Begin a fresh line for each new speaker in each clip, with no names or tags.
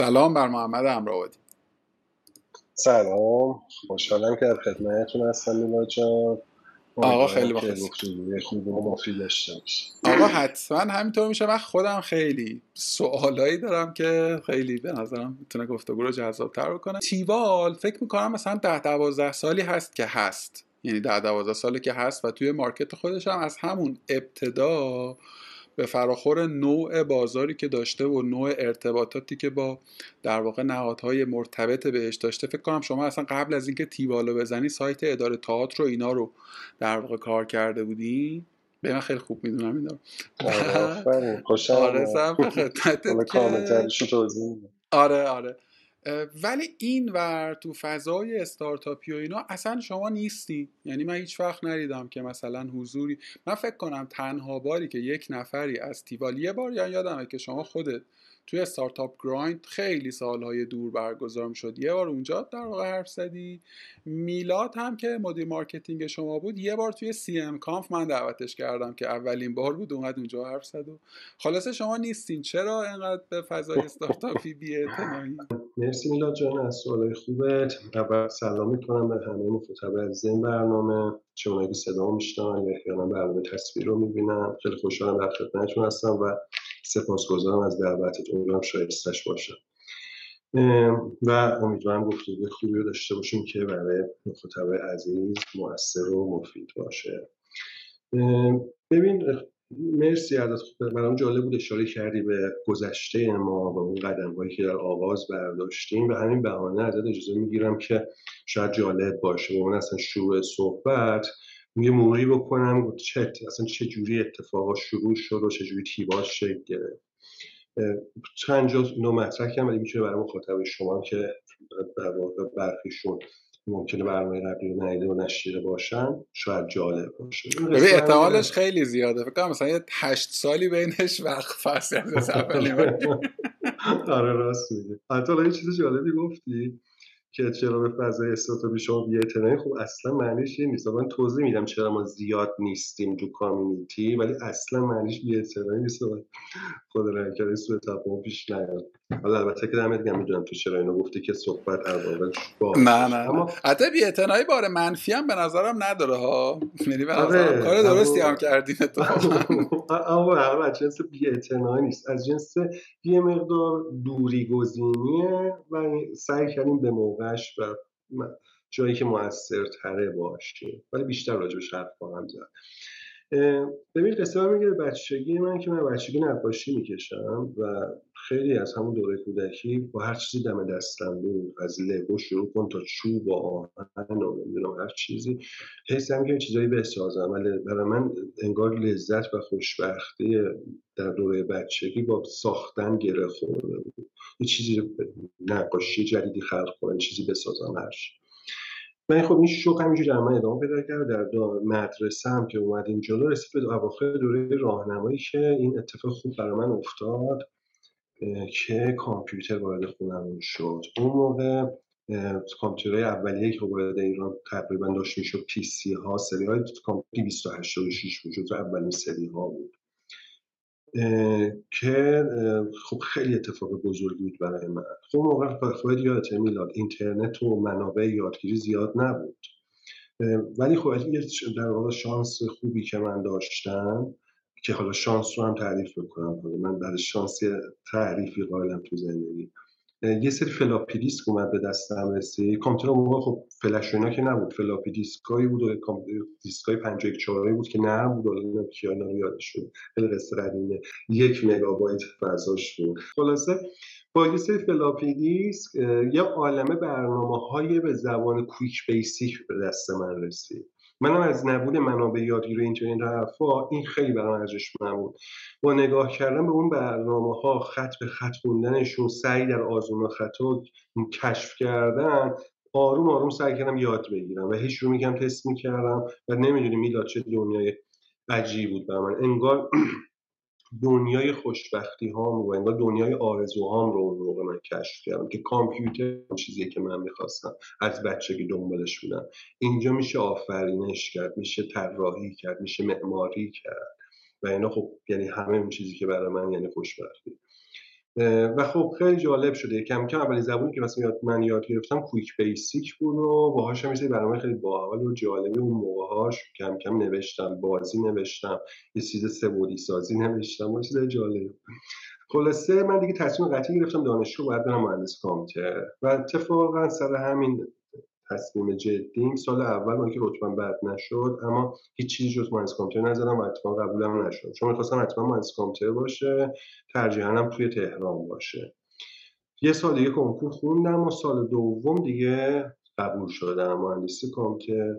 سلام بر محمد امراودی
سلام. خوشحالم که در خدمتتون هستم میلاد جان
آقا خیلی
مفید داشته
آقا حتما همینطور میشه. من خودم خیلی سوالایی دارم که خیلی به نظرم می‌تونه گفتگو رو جذاب تر بکنه. تیوال فکر می‌کنم مثلا ده دوازده سالی هست که هست. یعنی ده دوازده سالی که هست و توی مارکت خودش هم از همون ابتدا به فراخور نوع بازاری که داشته و نوع ارتباطاتی که با در واقع نهادهای مرتبط بهش داشته فکر کنم شما اصلا قبل از اینکه تیوالو بزنی سایت اداره تئاتر رو اینا رو در واقع کار کرده بودی؟ به من خیلی خوب می‌دونم اینا آره آره. ولی این ور تو فضای استارتاپی و اینا اصلا شما نیستی. یعنی من هیچ وقت نریدم که مثلا حضوری من فکر کنم تنها باری که یک نفری از تیوال یه بار یا یادمه که شما خودت توی Startup Grind خیلی سالهای دور برگزار شد یه بار اونجا در واقع حرف زدی. میلاد هم که مدیر marketing شما بود یه بار توی CMConf من دعوتش کردم که اولین بار بود اومد اونجا حرف زد و خلاصه شما نیستین. چرا انقدر به فضای استارتاپی بی
مرسی میلاد جان از سوالای خوبت. اول سلام می‌کنم به همه مخاطبای این برنامه. چه اونایی صدا میشنن یا احیانا برنامه تصویر رو می‌بینن. خیلی خوشحالم در خدمتتون هستم و سپاسگزارم از دعوتتون امیدوارم شایستش باشم. و امیدوارم گفتگوی خوبی رو داشته باشیم که برای مخاطب عزیز مؤثر و مفید باشه. ببین مرسی ازت. برام جالب بود اشاره کردی به گذشته ما و اون قدم هایی که در آغاز برداشتیم. و همین بهانه ازت اجازه می‌گیرم که شاید جالب باشه. و اون اصلا شروع صحبت یه موری بکنم چه اصلا چه جوری اتفاقا شروع شد و چه جوری تیباش شکل گرفت. چند جا اینو مطرح کردم ولی می‌تونه برای مخاطب شما که در واقع برخیشون ممکنه برنامه قبلی رو نهیده و نشیده باشن شاید جالب باشه.
ببین احتمالش خیلی زیاده. فکر کنم مثلا یه هشت سالی بینش وقت فصل از
آره راست میگه حتی یه چیز جالبی گفتی. که چرا به فضای استارتاپی شما بی‌اعتنایی خب اصلا معنیش این نیست. من توضیح میدم چرا ما زیاد نیستیم تو کامیونیتی ولی اصلا معنیش بی‌اعتنایی نیست خود رنکر سوء تفاهم پیش نیاد. حالا البته که دمت گرم می‌دونم تو چرا اینو گفتی که صحبت اول
نه نه اما حتی بی‌اعتنایی بار منفی هم به نظرم نداره ها. یعنی به نظرم آره، کار درستی هم کردین تو.
اما از جنس بی‌اعتنایی نیست. از جنس یه مقدار دوری گزینیه و سعی کردیم به موقعش و جایی که موثرتره باشه ولی بیشتر راجبش حرف خواهم زد. ببین قصه میگه بچگی من که من بچگی نقاشی می‌کشم و خیلی از همون دوره کودکی با هر چیزی دم دستم بود. از لگو شروع کن تا چوب و آهن و نمی‌دونم هر چیزی. حسم که چیزایی بسازم. ولی برای من انگار لذت و خوشبختی در دوره بچگی با ساختن گره خورده بود. یه چیزی نقاشی جدیدی خلق کنم چیزی بسازم من خب این شوق همینجور در من ادامه پیدا کرد. در مدرسه هم که اومدیم جلو رسید به اواخر دوره راهنمایی که این اتفاق خوب برای من افتاد که کامپیوتر وارد خونمون شد. اون موقع کامپیوترهای اولیه که وارد ایران تقریبا داشت می‌شد پی سی ها سری های کامپیوتر 286 وجود و اولین سری ها بود. که خب خیلی اتفاق بزرگی بود برای من. خب موقع خواهد یادت میلاد؟ اینترنت و منابع یادگیری زیاد نبود. ولی خب یه در واقع شانس خوبی که من داشتم که حالا شانس رو هم تعریف بکنم من بعد شانس تعریفی قائلم تو زندگی. یه سری فلاپی دیسک اومد به دستم رسید کامپیوتر موقع خب فلش اینا که نبود. فلاپی دیسکایی بود و دیسکای 54 بود که نه بود و کیانا رو یادش بود خیلی قصه یک مگابایت فضاش بود. خلاصه با یه سری floppy disk یه عالمه برنامه های به زبان QuickBasic به دست من رسید. منم از نبود منابع یادگیری اینترنت حرفا این خیلی برام ارزشمند بود. با نگاه کردن به اون برنامه ها خط به خط خوندنشون سعی در آزمون خطا کشف کردن آروم آروم سعی کردم یاد بگیرم و هیچ رو میگم تست می‌کردم و نمی‌دونی میلاد چه دنیای عجیب بود برای من انگار دنیای خوشبختی هام و انگار دنیای آرزوهام رو اون موقع من کشف کردم که کامپیوتر چیزی که من می‌خواستم از بچگی دنبالش بودم. اینجا میشه آفرینش کرد میشه طراحی کرد میشه معماری کرد. و اینا خب یعنی همه اون چیزی که برای من یعنی خوشبختی. و خب خیلی جالب شده. کم کم اولین زبونی که مثلا من یاد گرفتم کویک بیسیک بود و باهاش هم برنامه خیلی باحال و جالبی اون موقعهاش کم کم نوشتم بازی نوشتم یه چیز سبودی سازی نوشتم و چیز جالب. خلاصه من دیگه تصمیم قطعی گرفتم دانشجو باید برم مهندس کامپیوتر. و اتفاقا سر همین تصمیم جدیم سال اول با اینکه رتبم بد نشد اما هیچ چیزی جز مهندس کامپیوتر نزدم و اتفاقا قبولم نشد. چون می‌خواستم حتما مهندس کامپیوتر باشه ترجیحاً هم توی تهران باشه. یه سال دیگه کنکور خوندم و سال دوم دیگه قبول شدم. مهندسی کامپیوتر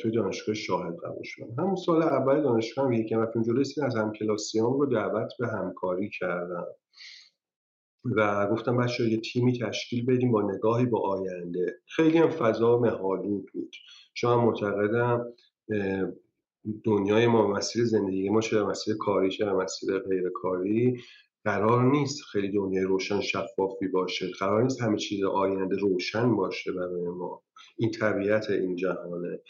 توی دانشگاه شاهد قبول شدم. همون سال اول دانشگاه هم یکم رفتیم جلوی از همکلاسیام رو دعوت به همکاری کردم. و گفتم بچه یه تیمی تشکیل بدیم با نگاهی با آینده. خیلی هم فضا مهالود بود. چون معتقدم دنیای ما مسیر زندگی ما چه مسیر کاری چه مسیر غیر کاری قرار نیست خیلی دنیای روشن شفافی باشه. قرار نیست همه چیز آینده روشن باشه برای ما. این طبیعت این جهانه.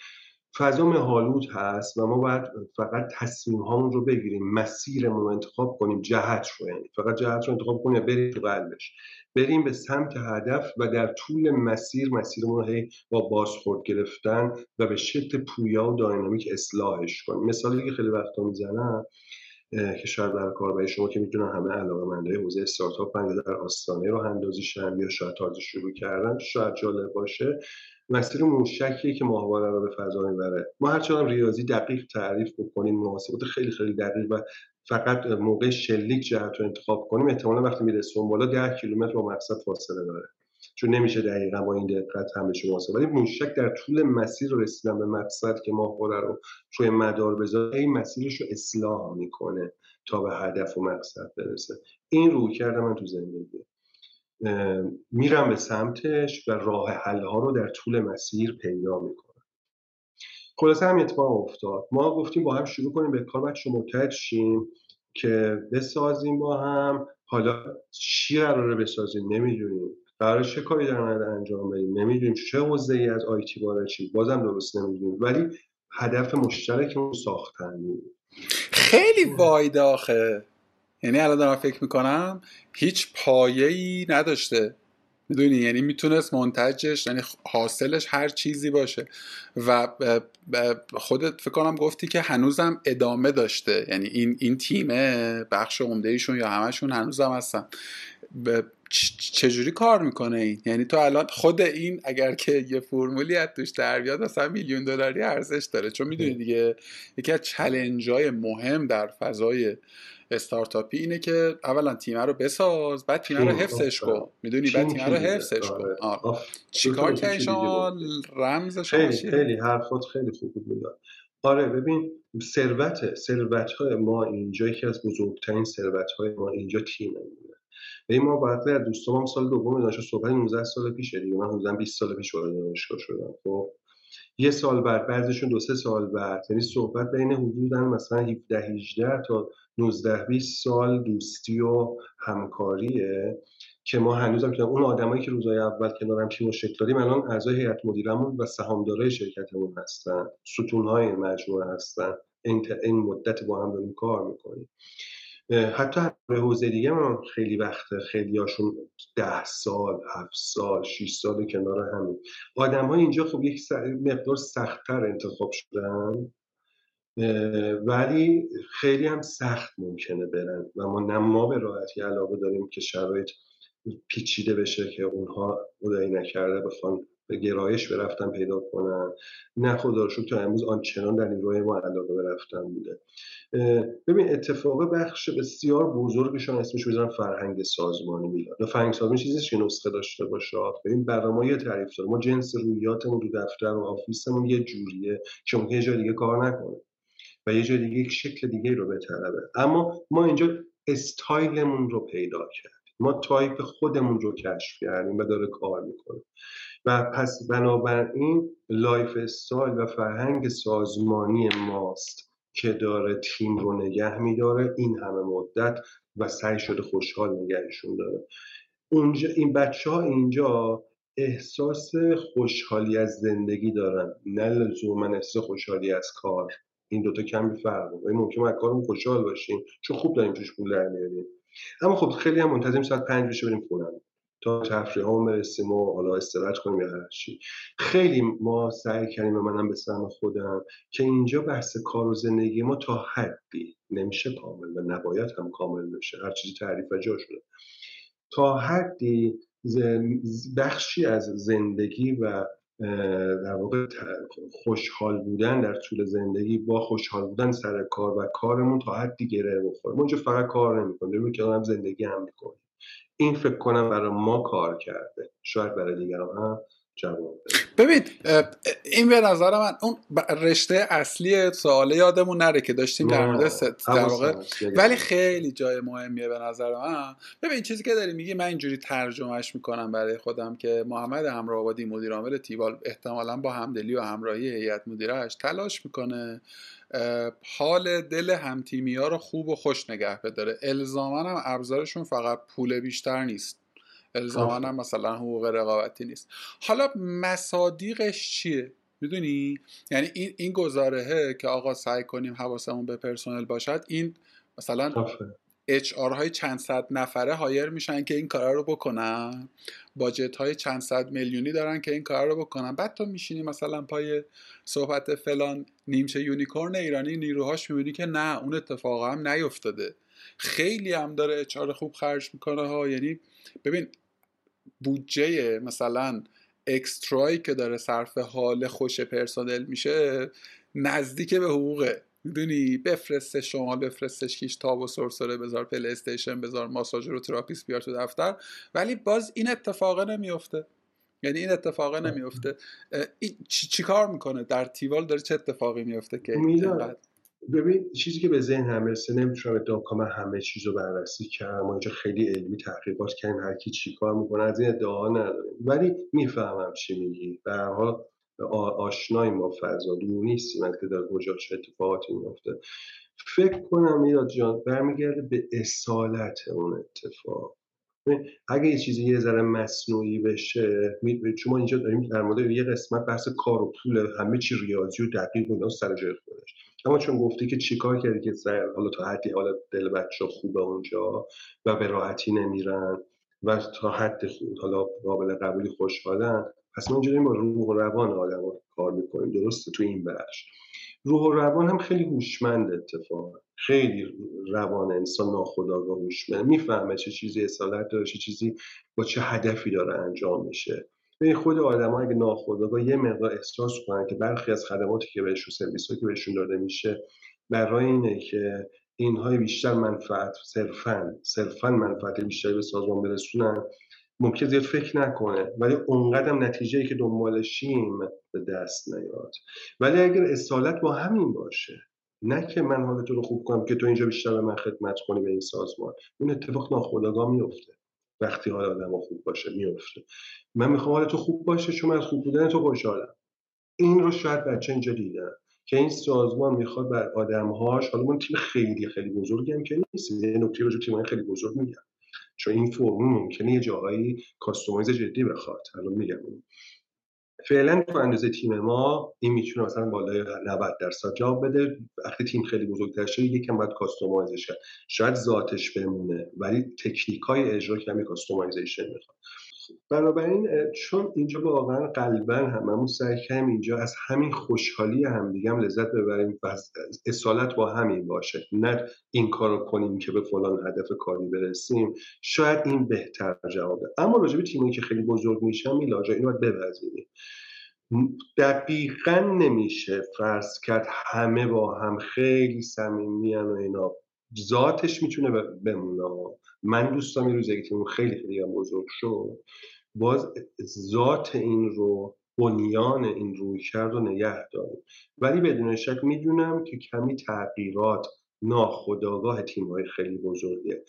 فضا مهالود هست و ما باید فقط تصمیم هامون رو بگیریم مسیرمون رو انتخاب کنیم جهت رو یعنی فقط جهت رو انتخاب کنیم بریم تو قلبش. بریم به سمت هدف و در طول مسیر مسیرمون رو هی با بازخورد گرفتن و به شکل پویا و داینامیک اصلاحش کنیم. مثالی که خیلی وقتا می‌زنم که شاید در کار شما که می‌تونن همه علاقه منده حوزه استارتاپ یا در آستانه رو اندازیشن یا شاید تازه شروع کردن شاید جالب باشه. مسیر موشکیه که ماهواره رو به فضا می‌بره. ما هرچند ریاضی دقیق تعریف بکنیم محاسبات خیلی خیلی دقیق و فقط موقع شلیک جهت رو انتخاب کنیم احتمالا وقتی می‌رسیم بالا ده کیلومتر با مقصد فاصله داره. چون نمیشه دقیقا با این دقت همه محاسبه ولی موشک در طول مسیر رسیدن به مقصد که ماهواره رو روی مدار بذاره این مسیرش رو اصلاح می‌کنه تا به هدف و مقصد برسه. این روی کرده من تو زندگی. میرم به سمتش و راه حل ها رو در طول مسیر پیدا می‌کنم. خلاصه هم اتفاق افتاد. ما گفتیم با هم شروع کنیم به کار. بچه شیم که بسازیم با هم. حالا چی قراره بسازیم. نمی‌دونیم. قرار چه کاری در مورد انجام بدیم؟ نمی‌دونیم. چه حوزه ای از آیتی چی بازم درست نمی‌دونیم. ولی هدف مشترکمون ساختن
خیلی واید آخه. یعنی الان دارم فکر می‌کنم هیچ پایه‌ای نداشته. می‌دونی؟ یعنی می‌تونست منتجش یعنی حاصلش هر چیزی باشه. و خودت فکر کنم گفتی که هنوزم ادامه داشته. یعنی این این تیمه بخش عمده ایشون یا همشون هنوزم هستن. چجوری کار می‌کنه این؟ یعنی تو الان خود این اگر که یه فرمولی از توش در بیاد مثلا میلیون دلاری ارزش داره. چون می‌دونی دیگه یکی از چلنج های مهم در فضای استارتاپی اینه که اولا تیمه رو بساز بعد تیمه رو حفظش کن. می‌دونی؟ بعد تیمه رو حفظش کن. آره. چیکار کردی شما؟ رمزش
خیلی خیلی حرفات خیلی خوب بود آره ببین ثروت ثروت های ما اینجا یکی از بزرگترین ثروت های ما اینجا تیمه. این ما بعد از دوستام سال دوم دانشگاه صحبت 19 سال پیشه دیگه. من حدودا 20 سال پیش وارد دانشگاه شدم. خب یه سال بعد بعضیشون دو سه سال بعد. یعنی صحبت بین حدودا مثلا 17 18 تا 19 20 سال دوستی و همکاریه که ما هنوزم که اون آدمایی که روزای اول کنارم تیم شکل دادیم الان اعضای هیئت مدیرمون و سهامدارای شرکتمون هستن. ستونهای مجموعه هستن. این مدت با هم داریم کار می‌کنیم. حتی به حوزه دیگه من خیلی وقت خیلی هاشون ده سال هفت سال شیش سال کنار همین. آدم های اینجا خب یک مقدار سختتر انتخاب شدن ولی خیلی هم سخت ممکنه برن. و ما نه ما به راحتی علاقه داریم که شرایط پیچیده بشه که اونها خدایی نکرده بخوان به گرایش برفتن پیدا کنن. نه خدا رو تا امروز آنچنان در نیروی ما علاقه برفتن بوده. ببین اتفاق بخش بسیار بزرگشان اسمش بزنم فرهنگ سازمانی میلاد. فرهنگ سازمانی چیزی که نسخه داشته باشه. ببین برنامه یه تعریف داره. ما جنس روابطمون رو دفتر و office مون یه جوریه که ممکنه جای دیگه کار نکنه و یه جای دیگه یک شکل دیگه رو بطلبه. اما ما اینجا استایلمون رو پیدا کردیم. ما تایپ خودمون رو کشف کردیم و داره کار می‌کنه. و پس بنابراین lifestyle و فرهنگ سازمانی ماست که داره تیم رو نگه میداره. این همه مدت و سعی شده خوشحال نگهشون داره. اونجا این بچه ها اینجا احساس خوشحالی از زندگی دارن. نه لزوما احساس خوشحالی از کار. این دوتا کمی فرق این ممکن از کارمون خوشحال باشیم. چون خوب داریم توش پول در میاریم. اما خب خیلی هم منتظم ساعت پنج بشه بریم خونم تا تفریح هم برسیم و حالا استراحت کنیم یا هر چی. خیلی ما سعی کردیم منم به سهم خودم که اینجا بحث کار و زندگی ما تا حدی نمیشه کامل و نباید هم کامل بشه. هر چیزی تعریف جا شده. تا حدی بخشی از زندگی و در واقع خوشحال بودن در طول زندگی با خوشحال بودن سر کار و کارمون تا حدی گره بخوره. ما اینجا فقط کار نمی‌کنیم. که هم زندگی هم می‌کنیم این فکر کنم برای ما کار کرده. شاید برای دیگران هم. جواب
ببین این به نظر من اون رشته اصلی سواله یادمون نره که داشتیم در مورد در واقع ولی خیلی جای مهمیه به نظر من. ببین چیزی که داری میگی من اینجوری ترجمهش می‌کنم برای خودم که محمد همراهآبادی مدیر عامل تیبال احتمالا با همدلی و همراهی هیئت مدیرش تلاش می‌کنه حال دل همتیمی ها رو خوب و خوش نگه بداره. الزاما هم ابزارشون فقط پول بیشتر نیست. الزاما هم مثلا حقوق رقابتی نیست. حالا مصادیقش چیه؟ می‌دونی؟ یعنی این این گزارهه که آقا سعی کنیم حواسمون به پرسنل باشد این مثلا اچ آر های چند صد نفره هایر میشن که این کارا رو بکنن. باجت های چند صد میلیونی دارن که این کارا رو بکنن. بعد تو میشینی مثلا پای صحبت فلان نیمچه یونیکورن ایرانی نیروهاش می‌بینی که نه اون اتفاق هم نیفتاده. خیلی هم داره اچار خوب خرج می‌کنه ها. یعنی ببین بودجه مثلا extra یی که داره صرف حال خوش پرسنل میشه نزدیک به حقوقه. می‌دونی؟ بفرسته شما بفرستش کیش تاب و سرسره بذار PlayStation بذار ماساژور therapist بیار تو دفتر. ولی باز این اتفاقه نمیفته یعنی این اتفاقه نمیفته چی, چی کار می‌کنه؟ در تیوال داره چه اتفاقی میفته که
ببین چیزی که به ذهنم می‌رسه نمی‌تونم ادعا کنم همه چیز رو بررسی کردم ما اینجا خیلی علمی تحقیقات کردیم هر کی چی کار می‌کنه از این ادعاها نداریم ولی می‌فهمم چی میگی. به حال آشنایی با فضا دور نیستیم که در کجا چه اتفاقاتی میفته فکر کنم میراد جان برمیگرده به اصالت اون اتفاق. اگه یه چیزی یه ذره مصنوعی بشه چون ما اینجا داریم در مورد یه قسمت بحث کار و پول همه چی ریاضی و دقیق و سر جای خودش. اما چون گفتی که چیکار کردی که حالا تا حدی حالا دل بچه خوبه اونجا و به راحتی نمیرن و تا حد خود حالا قابل قبولی خوشحالن پس ما اینجا با روح و روان آدم کار می‌کنیم. درسته؟ تو این بخش. روح و روان هم خیلی هوشمند اتفاق خیلی روان انسان ناخداگاه هوشمند. می‌فهمه چه چیزی اصالت داره چه چیزی با چه هدفی داره انجام میشه. به خود آدم اگه یه مقدار احساس کنن که برخی از خدماتی که بهشون سرویس که بهشون داده میشه برای اینه که اینهای بیشتر منفعت صرفا صرفا منفعت بیشتری به سازمان برسونن. ممکن زیاد فکر نکنه ولی اونقدر نتیجه که دنبالشیم به دست نیاد. ولی اگر اصالت با همین باشه نه که من حال رو خوب کنم که تو اینجا بیشتر به من خدمت کنی به این سازمان. اون اتفاق ناخودآگاه میفته وقتی حال آدم خوب باشه میفته من می‌خوام حال تو خوب باشه چون من از خوب بودن تو خوشحالم. این رو شاید بچه اینجا دیدن که این سازمان می‌خواد بر آدمهاش حالا من تیم خیلی خیلی بزرگی هم که نیست. یه نکته رو تیم خیلی بزرگ میگم. چون این فرمون ممکنه یه جاهایی customize جدی بخواد. حالا میگم. فعلا تو اندازه تیم ما این می‌تونه مثلا بالای 90 درصد جواب بده. وقتی تیم خیلی بزرگتر شه یکم باید customize ش کرد شاید ذاتش بمونه ولی تکنیک های اجرا کمی customization می‌خواد. بنابراین چون اینجا واقعا قلبا هممون سعی کردیم اینجا از همین خوشحالی همدیگه هم لذت ببریم و اصالت با همین باشه. نه این کارو کنیم که به فلان هدف کاری برسیم. شاید این بهتر جوابه. اما راجع به تیمی که خیلی بزرگ میشن میلاجا اینو باید بپذیریم دقیقا نمیشه فرض کرد همه با هم خیلی صمیمیان و اینا. ذاتش می‌تونه بمونه. من دوستم این روز تیم خیلی خیلی بزرگ شد باز ذات این رو بنیان این روی کرد و نگه داریم. ولی بدون شک می‌دونم که کمی تغییرات ناخداگاه تیم های خیلی بزرگه.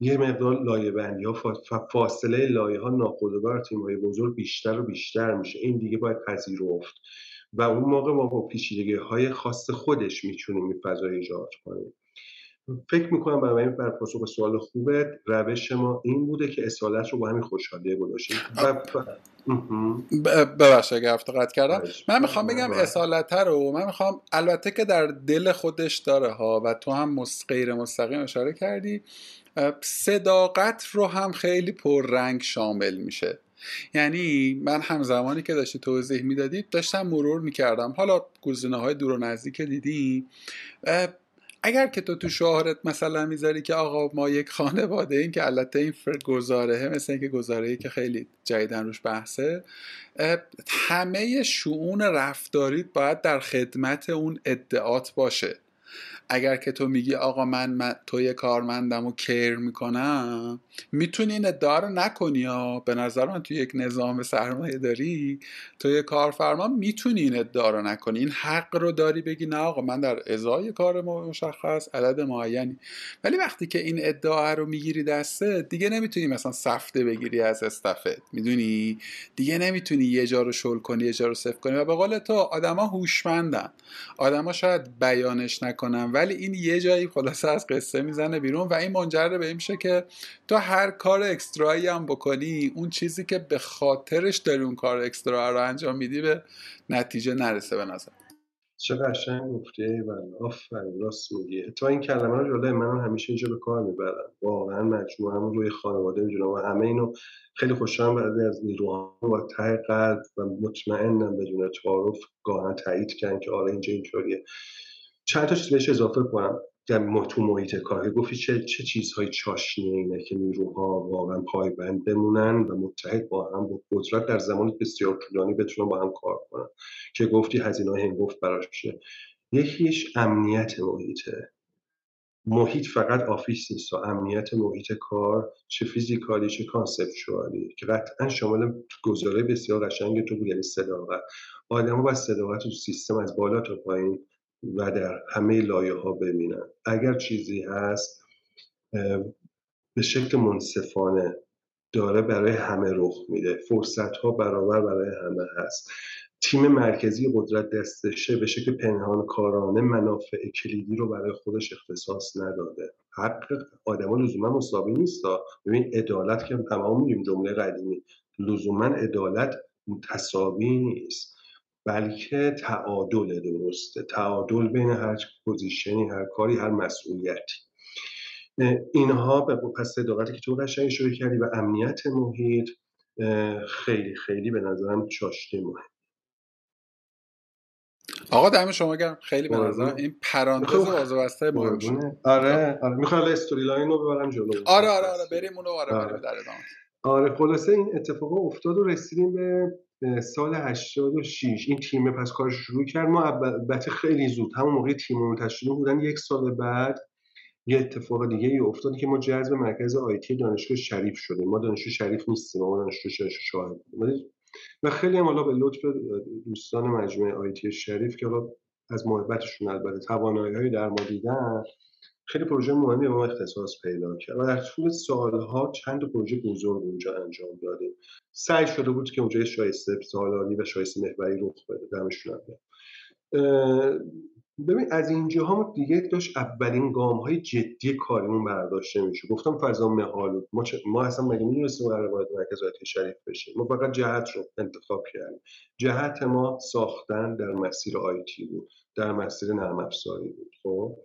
یه مقدار لایه بندی ها فاصله لایه ها ناخداگاه تیم های بزرگ بیشتر و بیشتر میشه. این دیگه باید پذیرفت. و اون موقع ما با پیچیدگی های خاص خودش می‌تونیم این فضای ایجاد کنیم. فکر می‌کنم برای بر پاسخ سوال خوبه روش ما این بوده که اصالت رو با همین خوشحالیه گذاشتیم
ببخشید اگه هفته قطع کردم. من می‌خوام بگم اصالت رو من می‌خوام البته که در دل خودش داره ها و تو هم غیر مستقیم اشاره کردی صداقت رو هم خیلی پررنگ شامل میشه. یعنی من هم زمانی که داشتی توضیح می‌دادید داشتم مرور می‌کردم. حالا گزینه های دور و نزدیک دیدی اگر که تو تو شعارت مثلا می‌ذاری که آقا ما یک خانواده این که البته این گزاره مثل اینکه گزاره که خیلی جدیدن روش بحثه همه شعون رفتاریت باید در خدمت اون ادعات باشه. اگر که تو میگی آقا من, من تو یه کارمندم و کیر می‌کنم می‌تونی این ادعا رو نکنی یا به نظر من تو یک نظام سرمایه داری تو یه کارفرما می‌تونی این ادعا رو نکنی. این حق رو داری بگی نه آقا من در ازای کار مشخص عدد معینی. ولی وقتی که این ادعا رو می‌گیری دسته دیگه نمی‌تونی مثلا سفته بگیری از استفت. می‌دونی؟ دیگه نمی‌تونی یه جا رو شل کنی یه جا رو صفر کنی. و به قول تو آدما هوشمندن. آدما شاید بیانش نکنن ولی این یه جایی خلاصه از قصه می‌زنه بیرون و این منجر به این میشه که تو هر کار اکسترایی هم بکنی اون چیزی که به خاطرش داری اون کار اکسترا رو انجام میدی به نتیجه نرسه به نظر.
چه قشنگ گفتی ایول آفرین راست میگی. تا این کلمه رو جلوی من همیشه اینجا به کار می‌برم. واقعا مجموعه هم روی خانواده می‌دونم و همه اینو خیلی خوشحالم بعضی از نیروها با ته قلب و مطمئنم بدون تعارف گاهن تایید کردن که آره اینجا اینطوریه چند تا چیز بهش اضافه کنم. در تو محیط کار گفتی چه, چه چیزهای چاشنی اینه که نیروها واقعا پایبند بمونن و متحد با هم با قدرت در زمان بسیار طولانی بتونن با هم کار کنن. که گفتی هزینه هنگفت براش میشه. یکیش امنیت محیطه محیط فقط office نیست و امنیت محیط کار چه physically چه conceptually. که قطعا شامل گزاره بسیار قشنگ تو بود. یعنی صداقت. آدم با صداقت تو سیستم از بالا تا پایین و در همه لایه ها ببینن. اگر چیزی هست به شکل منصفانه داره برای همه رخ میده. فرصت ها برابر برای همه هست. تیم مرکزی قدرت دستشه به شکل پنهان کارانه منافع کلیدی رو برای خودش اختصاص نداده. حق آدما لزوما مساوی نیست ببین عدالت که تمام میگیم جمله قدیمی. لزوما عدالت متساوی نیست. بلکه تعادل درسته. تعادل بین هر position ی هر کاری هر مسئولیتی. اینها به پس صداقتی که تو قشنگ اشاره کردی و امنیت محیط خیلی خیلی به نظرم چاشنی مهم.
آقا دم شما گرم. خیلی به نظر این پرانتز باز بسته مهم
شد. آره آره. می‌خوام storyline رو ببرم جلو.
آره آره آره. بریم اونو آره, آره. بریم در ادامه.
آره خلاصه این اتفاق افتاد و رسیدیم به سال 86 این تیم پس کارش شروع کرد. ما البته خیلی زود همون موقع تیم تشکیل بودن یک سال بعد یه اتفاق دیگه ای افتاد که ما جذب مرکز آیتی دانشگاه شریف شدیم. ما دانشگاه شریف نیستیم ما دانشگاه شریف شاهد و خیلی هم حالا به لطف دوستان مجموعه آیتی شریف که از محبتشون البته توانایی در ما دیدن خیلی پروژه مهمی به ما اختصاص پیدا کرد و در طول سالها چند پروژه بزرگ اونجا انجام دادیم سعی شده بود که اونجا شایسته سالانی و شایسته محوری رخ بده دمشون ببین از اینجاها دیگه داشت اولین گام های جدی کاریمون برداشته میشه گفتم فضا محال ما, ما اصلا مگه می‌دونستیم قرار باید مرکز شریف بشیم؟ ما فقط جهت رو انتخاب کردیم. جهت ما ساختن در مسیر آیتی بود در مسیر نرم افزاری بود خب؟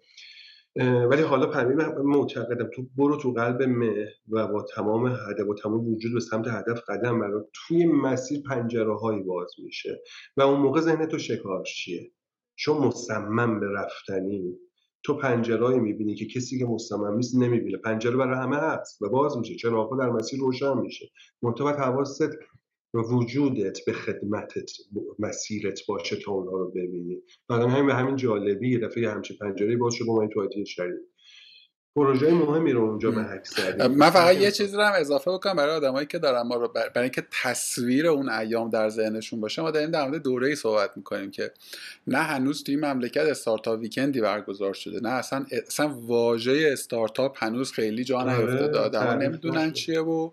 ولی حالا پنبه معتقدم تو برو تو قلب مه و با تمام هدف و تمام وجود به سمت هدف قدم برو توی مسیر پنجره هایی باز میشه و اون موقع ذهن تو شکارچیه چون مصمم به رفتنی تو پنجرهایی می‌بینی که کسی که مصمم نیست نمی‌بینه. پنجره برای همه هست و باز میشه. چراغ در مسیر روشن میشه. منتها حواست و وجودت به خدمتت مسیرت باشه تا اونها رو ببینی. بعد همین به همین جالبی یه دفعه همچه پنجره باز شد با من تو شریف. پروژه مهمی رو اونجا محک زدیم
من فقط یه چیزی رو هم اضافه بکنم برای آدمایی که دارن ما رو برای اینکه تصویر اون ایام در ذهنشون باشه ما داریم در مورد دوره صحبت می‌کنیم که نه هنوز توی مملکت استارتاپ ویکندی برگزار شده نه اصلا اصلا واژه استارتاپ هنوز خیلی جا
آره،
نیفتاده. آدما نمی‌دونن. چیه و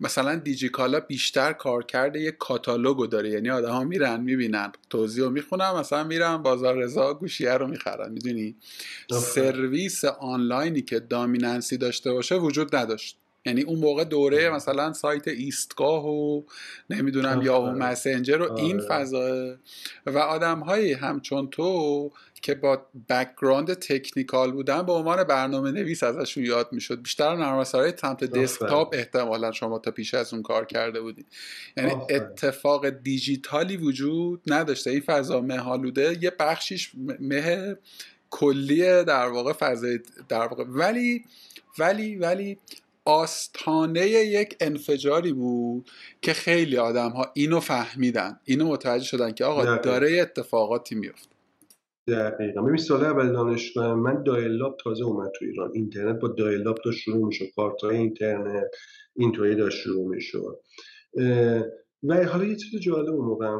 مثلا دیجیکالا بیشتر کار کرده یه کاتالوگو داره. یعنی آدم ها میرن می‌بینن توضیح رو می‌خونن مثلا میرن بازار رضا گوشیه رو می‌خرن. می‌دونی. سرویس آنلاینی که dominance ی داشته باشه وجود نداشت یعنی اون موقع دوره مثلا سایت ایستگاه و نمی‌دونم
آفرین.
Yahoo Messenger و این
آره.
فضا و آدم هایی همچون تو که با background technical بودن به عنوان برنامه نویس ازشون یاد می‌شد بیشتر نرم افزارهای سمت. دسکتاپ احتمالا شما تا پیش از اون کار کرده بودید یعنی. اتفاق دیجیتالی وجود نداشته این فضا مهالوده یه بخشیش مه کلی در واقع فضای در واقع ولی ولی ولی آستانه یک انفجاری بود که خیلی آدم ها اینو فهمیدن اینو متوجه شدن که آقا
دقیقا.
داره اتفاقاتی میفته
دقیقا. ببین سال اول دانشگاه من دایلاب تازه اومد تو ایران. اینترنت با دایلاب داشت شروع می‌شد. کارتای اینترنت اینطوری داشت شروع می‌شد. و حالا یه چیز جالب اون موقع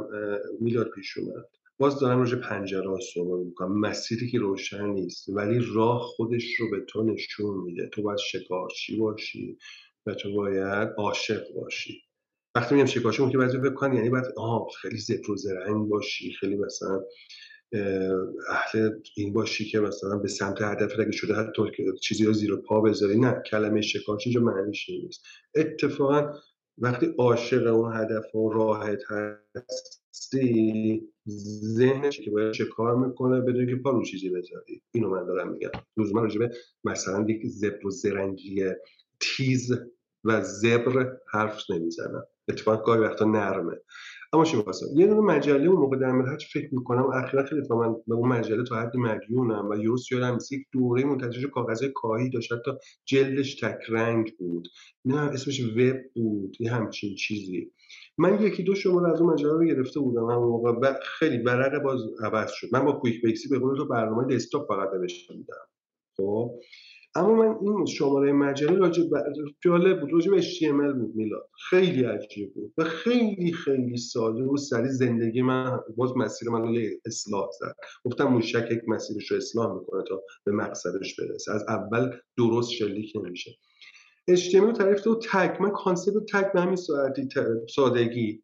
میلاد پیش اومد. باز دارم راجع پنجره صحبت می‌کنم. مسیری که روشن نیست ولی راه خودش رو به تو نشون میده. تو باید شکارچی باشی و تو باید عاشق باشی. وقتی میگم شکارچی ممکنه بعضی فکر کنن یعنی باید آها خیلی زبر و زرنگ باشی خیلی مثلا اه، اهل این باشی که مثلا به سمت هدف اگه شده حتی که چیزی رو زیر پا بذاری. نه کلمه شکارچی اینجا معنیش نیست. اتفاقا وقتی عاشق اون هدف و راحت هستی ذهنش که باید شکار می‌کنه بدون که پا چیزی بذاری. اینو من دارم میگم. لزوما راجع به مثلا یک زبر و زرنگی تیز و زبر حرف نمی‌زنم. اتفاقا گاهی وقتا نرمه. اما چی می‌خواستم یه دونه مجله اون موقع در ملت فکر می‌کنم اخیرا خیلی تا من به اون مجله تا حد مدیونم و یوست یادم یک دوره منتشر کاغذ کاهی داشت حتی جلدش تک رنگ بود. نه اسمش وب بود یه همچین چیزی. من یکی دو شماره از اون مجله رو گرفته بودم همون موقع و خیلی برق باز عوض شد. من با کویک بیکسی به قول تو برنامه دسکتاپ فقط نوشته بودم. خب؟ اما من این شماره مجله راجع جالب بود راجع به HTML بود میلاد. خیلی عجیب بود و خیلی خیلی ساده و سریع زندگی من باز مسیر من رو اصلاح زد. گفتم موشک یک مسیرش رو اصلاح می‌کنه تا به مقصدش برسه. از اول درست شلیک نمیشه. HTML رو تعریف و tag من concept tag به همین ساعتی سادگی.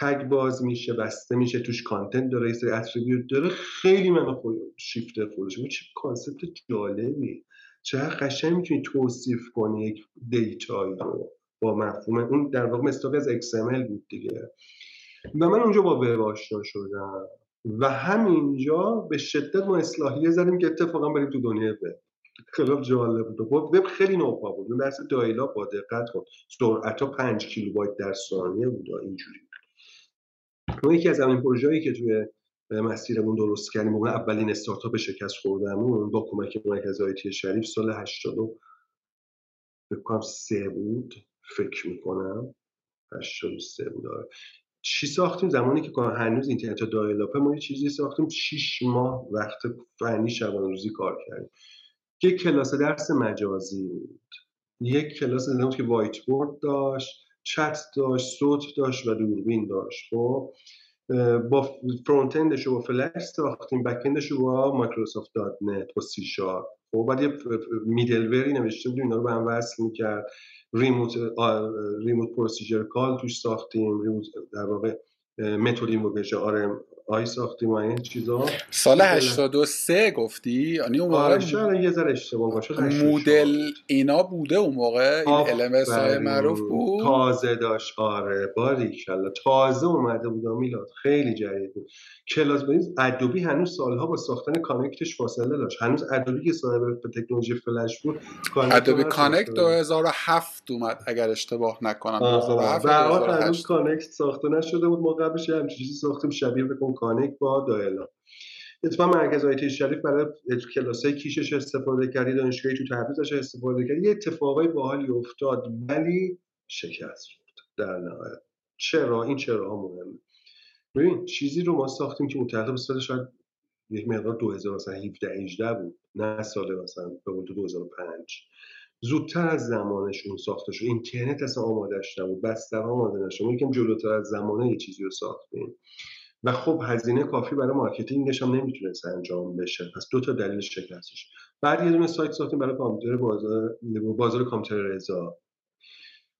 tag باز میشه بسته میشه توش content داره یه سری attribute داره. خیلی منو خود شیفته خودش. چه concept جالبی. چقدر قشنگ می‌تونی توصیف کنی یک data یی رو با مفهوم. اون در واقع مشتق از XML بود دیگه. و من اونجا با وب آشنا شدم. و همینجا به شدت ما اصلاحیه زدیم که اتفاقا بریم تو دنیای وب خیلی جالب بود. وب خیلی نوپا بود. اون درس دایلا با دقت کن. سرعت 5 کیلوبایت در ثانیه بود. اینجوری ما یکی از اولین پروژه‌ای که توی مسیرمون درست کردیم موقع اولین استارتاپ شکست خوردمون با کمک مرکز آیتی شریف سال 80 فکر کنم سه بود. فکر می‌کنم 83 بود. آره. چی ساختیم؟ زمانی که هنوز اینترنت دایلاپه ما یه چیزی ساختیم. 6 ماه وقت فنی شبانه روزی کار کردیم. یک کلاس درس مجازی بود. یک کلاس بود که whiteboard داشت چت داشت صوت داشت و دوربین داشت. خب با front-end ش رو با فلش ساختیم back-end ش رو با مایکروسافت دات نت با سی شارپ. خب بعد یه middleware ی نوشته بودیم اینا رو به هم وصل می‌کرد. remote remote procedure call توش ساختیم remote در واقع متد اینوکیشن آر آی ساختیم و این چیزا.
سال 83 گفتی؟ یعنی اون موقع
آره شاید یه ذره اشتباه باشه
مدل اینا بوده اون موقع؟ این ال های معروف بود؟
تازه داشت. آره باریکلا. تازه اومده بود میلاد. خیلی جدید بود. کلاس ببین Adobe هنوز سالها با ساختن Connect ش فاصله داشت. هنوز Adobe که صاحب تکنولوژی فلش بود
Adobe Connect 2007 اومد اگر اشتباه نکنم.
2007 هنوز Connect ساخته نشده بود ما قبلش هم چیزی ساختیم شبیه بکن کانکت با دایلا. اتفاقا مرکز آیتی شریف برای کلاسای کیشش استفاده کردی دانشگاهی تو تبریزش استفاده کردی یه اتفاقای باحالی افتاد ولی شکست در نهایت. چرا؟ این چرا مهمه. ببین چیزی رو ما ساختیم که متعلق به سال شاید یک مقدار 2017 18 بود نه سال مثلا به 2005 زودتر از زمانشون ساخته شد. اینترنت اصلا آمادهش نبود بستر آماده نشد. یکم جلوتر از زمانه یه چیزی رو ساختیم. و خب هزینه کافی برای marketing ش هم نمی‌تونست انجام بشه. پس دو تا دلیل شکستش. بعد یه دونه سایت ساختیم برای کامپیوتر بازار بازار کامپیوتر رضا.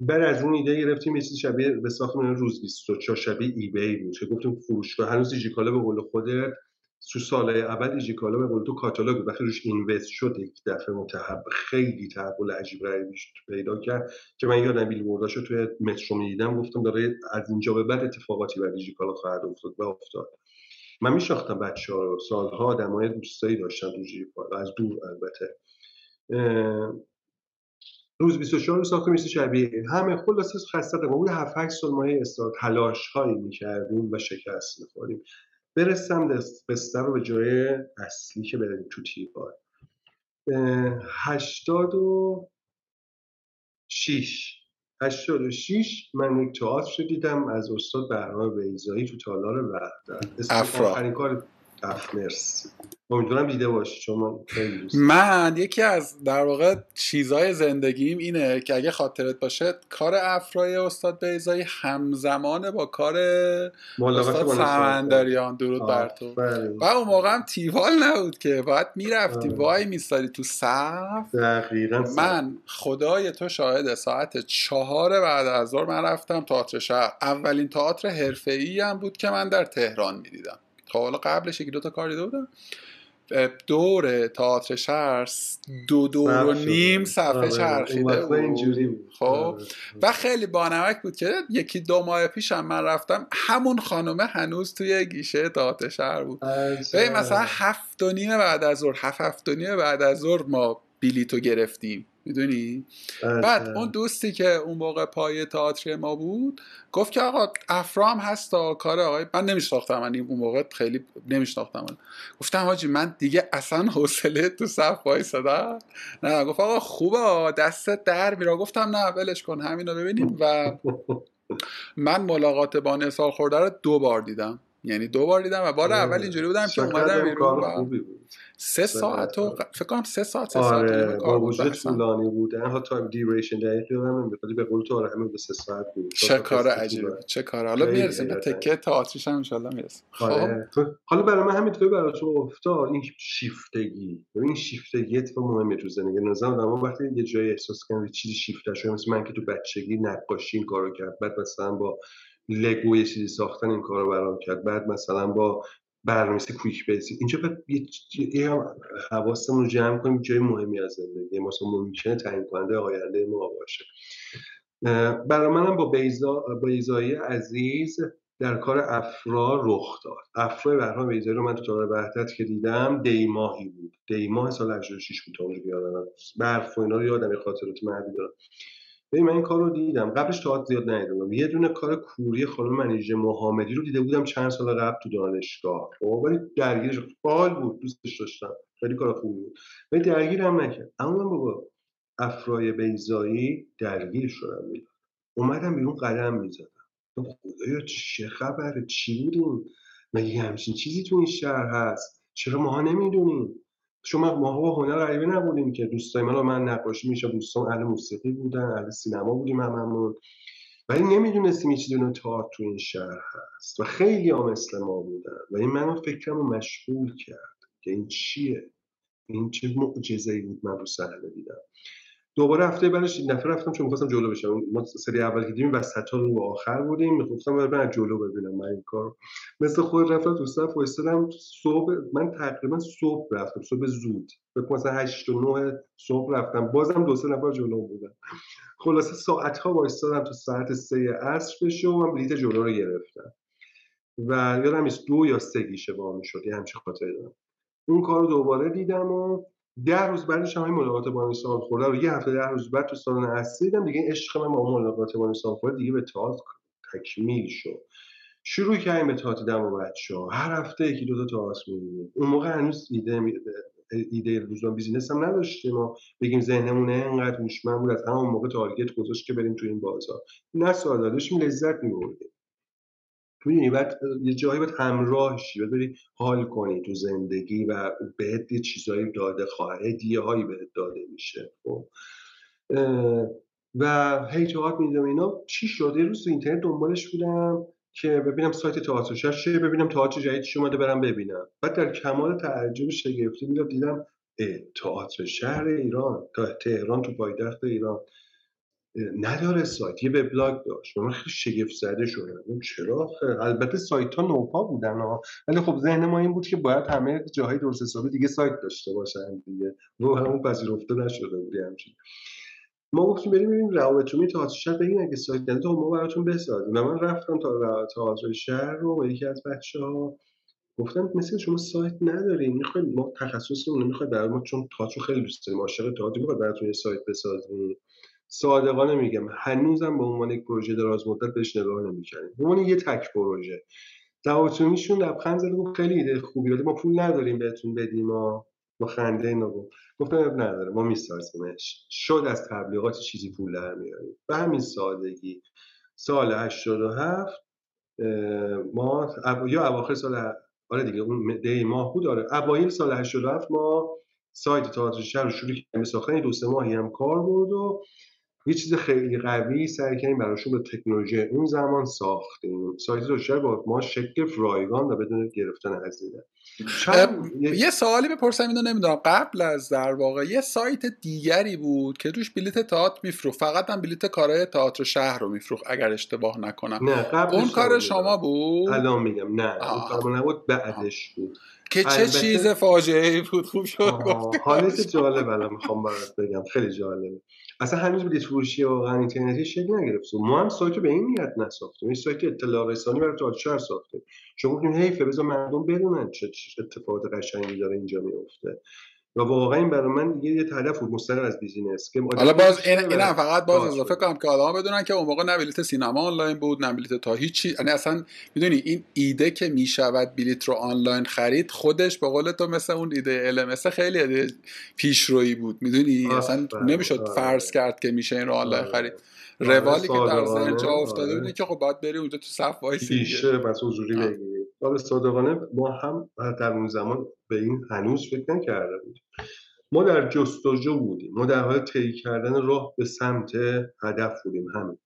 بعد از اون ایده گرفتیم یه شبیه به ساختمون روز 24 شبیه eBay بود که گفتیم فروشگاه. هنوز دیجیکالا به قول خودت تو سال اول دیجیکالا به قول تو کاتالوگ وقتی روش invest شد یک دفعه متحب خیلی تحول عجیب غریبی پیدا کرد که من یادم بیلبورداشو توی مترو می‌دیدم گفتم داره از اینجا به بعد اتفاقاتی بر دیجیکالا خواهد افتاد و افتاد. من میشناختم بچه ها رو سالها آدمای دوستایی داشتن تو دیجیکالا از دور البته. روز 24 رو ساخته میشه شبیه همه خلاصه خسته بود 7 8 سال ما استارت تلاش هایی می‌کردیم و شکست می‌خوریم برسم بستر رو به جای اصلی که بریم تو تیپار. هشتاد و شیش. هشتاد و شیش من یک تئاتر دیدم از استاد بهرام بیزایی تو تالار وحدت.
افرا.
کار مرسی. امیدوارم دیده باشی چون من
من یکی از در واقع چیزای زندگیم اینه که اگه خاطرت باشه کار افرای استاد بیزایی همزمانه با کار استاد سمندریان درود بر تو. و اون موقع هم تیوال نبود که باید می‌رفتی وای میستاری تو صف. من خدای تو شاهد ساعت چهار بعد از ظهر من رفتم تئاتر شهر. اولین تئاتر حرفه‌ای هم بود که من در تهران می‌دیدم. خب حالا قبلش یکی دو تا کار دیده بودم. دور تئاتر شهر دو دور و نیم صفحه آره، چرخیده بود. خب آره. و خیلی بانمک بود که یکی دو ماه پیش هم من رفتم همون خانومه هنوز توی گیشه تئاتر شهر بود. مثلا هفت و نیم بعد از ظهر هفت هفت و نیم بعد از ظهر ما بلیتو گرفتیم. می‌دونی؟ بعد اون دوستی که اون موقع پای تئاتر ما بود گفت که آقا افرام هست تا کار آقای من نمیشناختم من اون موقع خیلی نمیشناختم. گفتم حاجی من دیگه اصلا حوصله تو صف وایسادم. نه گفت آقا خوبه دستت در میرا گفتم نه ولش کن همینو ببینیم. و من ملاقات با نسال خورده رو دو بار دیدم. یعنی دو بار دیدم و بار اول اینجوری بودم که اومدم بیرون سه ساعت و فکر کنم سه ساعت سه
آره ساعت با وجود طولانی بودن. حتی دیوریشن دقیق دارم به قول تو آره همین به سه ساعت بود.
چه کار عجیبه چه کار. حالا می‌رسیم به تکه تئاتریش هم ان می‌رسیم.
آره. خب حالا برای من همینطوری برای تو افتاد. این شیفتگی. این شیفتگی اتفاق مهمه تو زندگی. نظر آدم وقتی یه جایی احساس کنم چیزی شیفته شده مثل من که تو بچگی نقاشی این کارو کرد. بعد مثلا با لگو یه چیزی ساختن این کارو برام کرد. بعد مثلا با برنامه‌نویسی کویک بیسیک اینجا یه حواسمون رو جمع کنیم جای مهمی از زندگی ما. ممکنه تعیین کننده آینده ما باشه. برای منم با بیزا بیزایی عزیز در کار افرا رخ داد. افرا برنامه بیزایی رو من تو تار وحدت که دیدم دی ماهی بود دی ماه سال 86 بود تا اونجا یادم برف و اینا رو یادم خاطرات مهدی دارم. ببین من این کار رو دیدم. قبلش تئاتر زیاد ندیدم. یه دونه کار کوری خانم منیژه محمدی رو دیده بودم چند سال قبل تو دانشگاه. خب ولی درگیرش بال بود دوستش داشتم. خیلی کار خوبی بود. ولی درگیرم نکرد. اما من بابا افرای بیزایی درگیر شدم. اومدم بیرون قدم می‌زدم. خدایا چه خبره؟ چی بودیم مگه همچین چیزی تو این شهر هست؟ چرا ماها نمی‌دونیم؟ شما ما با هنر غریبه نبودیم که دوستای من من نقاشی میشه دوستان اهل موسیقی بودن اهل سینما بودیم هممون. ولی نمی‌دونستیم یه چیزی تئاتر تو این شهر هست. و خیلی هم مثل ما بودن. و این منو فکرمو مشغول کرد که این چیه؟ این چه معجزه‌ای بود من رو صحنه دیدم دوباره هفته بعدش دفعه رفتم چون می‌خواستم جلو بشم. ما سری اول که دیدیم وسط رو آخر بودیم. می‌گفتم برم جلو ببینم من این کارو. مثل خود رفتم تو صف وایسادم صبح من تقریبا صبح رفتم. صبح زود. فکر مثلا 8 و 9 صبح رفتم. بازم دو سه نفر جلو بودن. خلاصه ساعت ها وایسادم تو ساعت 3 عصر بشه و من بلیت جلو رو گرفتم. و یادم نیست دو یا سه گیشه با شد یه همچین خاطره دارم. اون کارو دوباره دیدم و ده روز بعدش هم ملاقات با سالخورده رو. یه هفته ده روز بعد تو سالن اصلی دیدم دیگه عشق من با ملاقات با سالخورده دیگه به تئاتر تکمیل شد. شروع کردیم به تئاتر دم و بچه ها هر هفته یکی دو تا تئاتر می‌دیدیم اون موقع هنوز ایده ایده روزنامه business هم نداشتیم ما بگیم ذهنمون انقدر هوشمند بود. از همون موقع target گذاشت که بریم تو این بازار. نه سوال داشتیم لذت می‌بردیم. می‌دونی بعد یه جایی باید همراهشی باید بری حال کنی تو زندگی و بهت یه چیزایی داده خواهد هدیه هایی بهت داده میشه خب. و هی میدم اینا. چی شده روز تو اینترنت دنبالش بودم که ببینم سایت تئاتر شهر چیه ببینم تئاتر جدید چی اومده برم ببینم. بعد در کمال تعجب شگفتی میدم دیدم تئاتر شهر ایران تا تهران تو پایتخت ایران. نداره سایت یه وبلاگ داشت. من خیلی شگفت زده شدم چرا؟ البته سایت ها نوپا بودن ها. ولی خب ذهن ما این بود که باید همه جاهای درست حسابی دیگه سایت داشته باشن دیگه. و همون پذیرفته نشده بودی همچین. ما گفتیم بریم ببینیم روابط عمومی تئاتر شهر بگین اگه سایت نداره خب ما براتون بسازیم. و من رفتم تا تئاتر شهر رو با یکی از بچه ها گفتم مثل شما سایت نداریم می‌خوایم ما تخصصمون رو می‌خواد برای ما چون تئاتر خیلی دوست داریم. عاشق تئاتر می‌خواد براتون یه سایت بسازیم. صادقانه میگم هنوزم به عنوان یک پروژه دراز مدت بهش نگاه نمی‌کنیم به عنوان یه تک پروژه. دعوتونیشون لبخند زده گفت خیلی ایده خوبی ولی ما پول نداریم بهتون بدیم ما با خنده اینا گفت گفتم نداره ما میسازیمش. شد از تبلیغات چیزی پول در میاریم. به همین سادگی. سال 87 ما یا اواخر سال آره دیگه اون دی ماه بود آره. اوایل سال 87 ما سایت تئاتر شهر رو شروع کردیم ساختن. دو سه ماهی هم کار بود و یه چیز خیلی قوی سعی کردیم براشون به تکنولوژی اون زمان ساختیم. سایت رو با ما شکل رایگان و بدون گرفتن هزینه
یه سوالی بپرسم اینو نمی‌دونم. قبل از در واقع یه سایت دیگری بود که توش بلیت تئاتر میفروخت. فقط هم بلیت کارهای تئاتر شهر رو میفروخت اگر اشتباه نکنم.
نه قبل
اون کار شما بود؟
الان میگم. نه اون کار نبود بعدش بود.
که چه چیز فاجعه ای بود؟ خوب شد
حالا جالب الان می‌خوام برات بگم. خیلی جالبه. اصلا هنوز بلیط فروشی واقعا اینترنتی شکل نگرفت. ما هم سایت رو به این نیت نساختیم. این سایت اطلاع رسانی برای تئاتر شهر ساختیم شما گفتیم حیفه بذار مردم بدونن چه اتفاقات قشنگی داره اینجا میفته. و واقعا این برای من دیگه یه هدف بود مستقل از business که
حالا باز این اینم فقط باز اضافه کنم که آدما بدونن که اون موقع نه بلیت سینما آنلاین بود نه بلیت تا هیچی. یعنی اصلا می‌دونی این ایده که می‌شود بلیت رو آنلاین خرید خودش به قول تو مثل اون ایده ال خیلی پیشرویی بود. می‌دونی؟ اصلا نمی‌شد فرض کرد که میشه این رو آنلاین خرید. روالی که در ذهن جا افتاده بود که خب باید بری اونجا تو صف وایسی
حالا صادقانه ما هم در اون زمان به این هنوز فکر نکرده بود ما در جستجو بودیم. ما در حال طی کردن راه به سمت هدف بودیم همین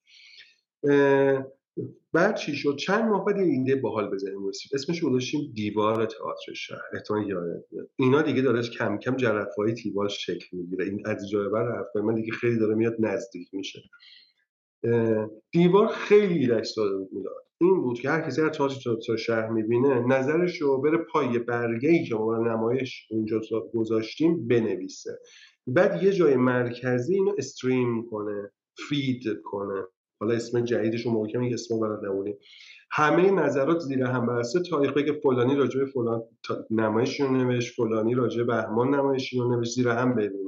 بعد چی شد؟ چند ماه بعد ایده باحال بزنیم رسید. اسمش رو گذاشتیم دیوار تئاتر شهر. احتمال یادت اینا دیگه داره کم کم جرفای تیوال شکل می‌گیره. این از جای بر من دیگه خیلی داره میاد نزدیک میشه. دیوار خیلی ایرش داده بود این بود که هر کسی هر تا شهر می‌بینه نظرش رو بره پای برگه ای که ما نمایش اونجا گذاشتیم بنویسه. بعد یه جای مرکزی اینو استریم کنه فید کنه. حالا اسم جدیدش رو محکم اسم برات نمونیم همه نظرات زیر هم برسه تاریخ بگه فلانی راجع به فلان نمایشی رو نوشت فلانی راجع به بهمان نمایشی رو نوشت. زیر هم ببینیم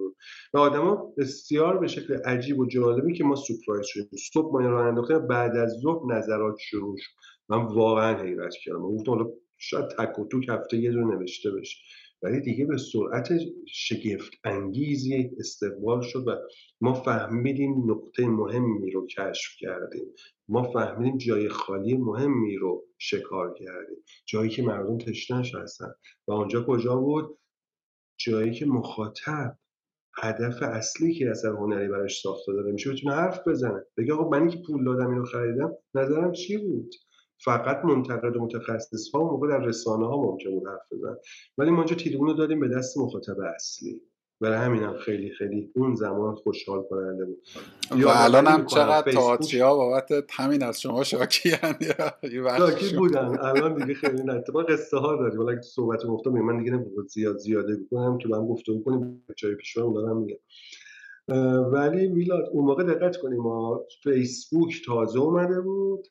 و آدما بسیار به شکل عجیب و جالبی که ما سورپرایز شدیم. صبح ما رو انداختیم بعد از ظهر نظرات شروع شد. من واقعا حیرت کردم. گفتم حالا شاید تک و توک هفته یه دونه نوشته بشه. ولی دیگه به سرعت شگفت انگیزی استقبال شد و ما فهمیدیم نقطه مهمی رو کشف کردیم. ما فهمیدیم جای خالی مهمی رو شکار کردیم. جایی که مردم تشنش هستن. و آنجا کجا بود؟ جایی که مخاطب هدف اصلی که اثر هنری براش ساخته داره میشه بتونه حرف بزنه. بگه آقا منی که پول دادم اینو خریدم نظرم چی بود؟ فقط منتقد و متخصص ها موقع در رسانه ها ممکن بود حرف بزن ولی ما اینجا تیلیفون رو دادیم به دست مخاطب اصلی. برای همینم خیلی خیلی اون زمان خوشحال کننده بود.
و الان هم چقدر تئاتری ها بابت همین از شما شاکی
شاکی بودن. الان دیگه خیلی نه. قصه ها داریم. ولی تو صحبت گفتم من دیگه نمی‌خوام زیاد زیاده کنم که من گفته کنیم جای پیش رو دارم میگم. ولی میلاد اون موقع دقت کنیم. ما فیسبوک تازه اومده بود.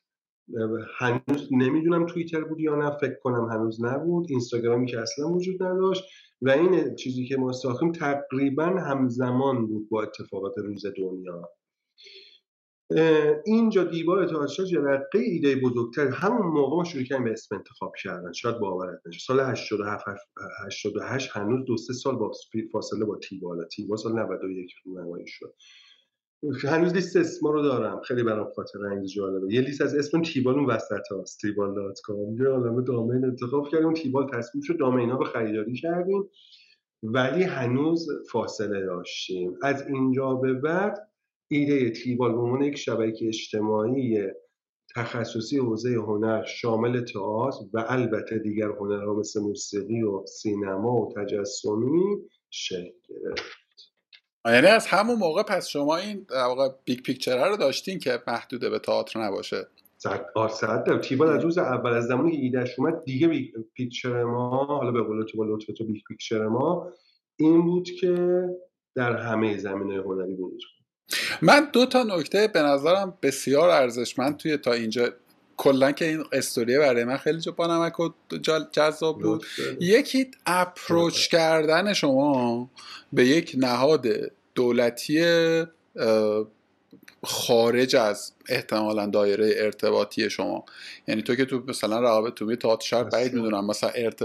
هنوز نمی‌دونم توییتر بود یا نه. فکر کنم هنوز نبود. اینستاگرامی که اصلا وجود نداشت. و این چیزی که ما ساختیم تقریبا همزمان بود با اتفاقات روز دنیا. اینجا دیوار اتحادشاه جرقه ایده بزرگتر همون موقع ما شروع کردیم به اسم انتخاب کردن. شاید باورت نشه. سال 87 88 هنوز دو سه سال با فاصله با تیبالا تیبا سال 91 نمایی شد. هنوز لیست اسما رو دارم. خیلی برام خاطر انگیز جالبه. یه لیست از اسم تیبال اون وسط هاست تیبال دات کام یه عالمه دامین انتخاب کردیم. تیبال تصمیم شد دامین ها رو خریداری کردیم. ولی هنوز فاصله داشتیم. از اینجا به بعد ایده تیبال به عنوان یک شبکه اجتماعی تخصصی حوزه هنر شامل تئاتر و البته دیگر هنرها مثل موسیقی و سینما و تجسمی شکل گرفت.
یعنی از همون موقع پس شما این واقع big picture رو داشتین که محدود به تئاتر نباشه.
صد در صد تیوال از روز اول از زمانی که ایدهش اومد دیگه big picture ما حالا به قول تو با لطف تو big picture ما این بود که در همه زمینه هنری بود.
من دو تا نکته به نظرم بسیار ارزشمند توی تا اینجا کلا که این استوریه برای من خیلی با نمک و جذاب بود. یکی اپروچ کردن شما به یک نهاد دولتی خارج از احتمالا دایره ارتباطی شما. یعنی تو که تو مثلا روابط تو تئاتر شهر بعید می‌دونم مثلا ارت...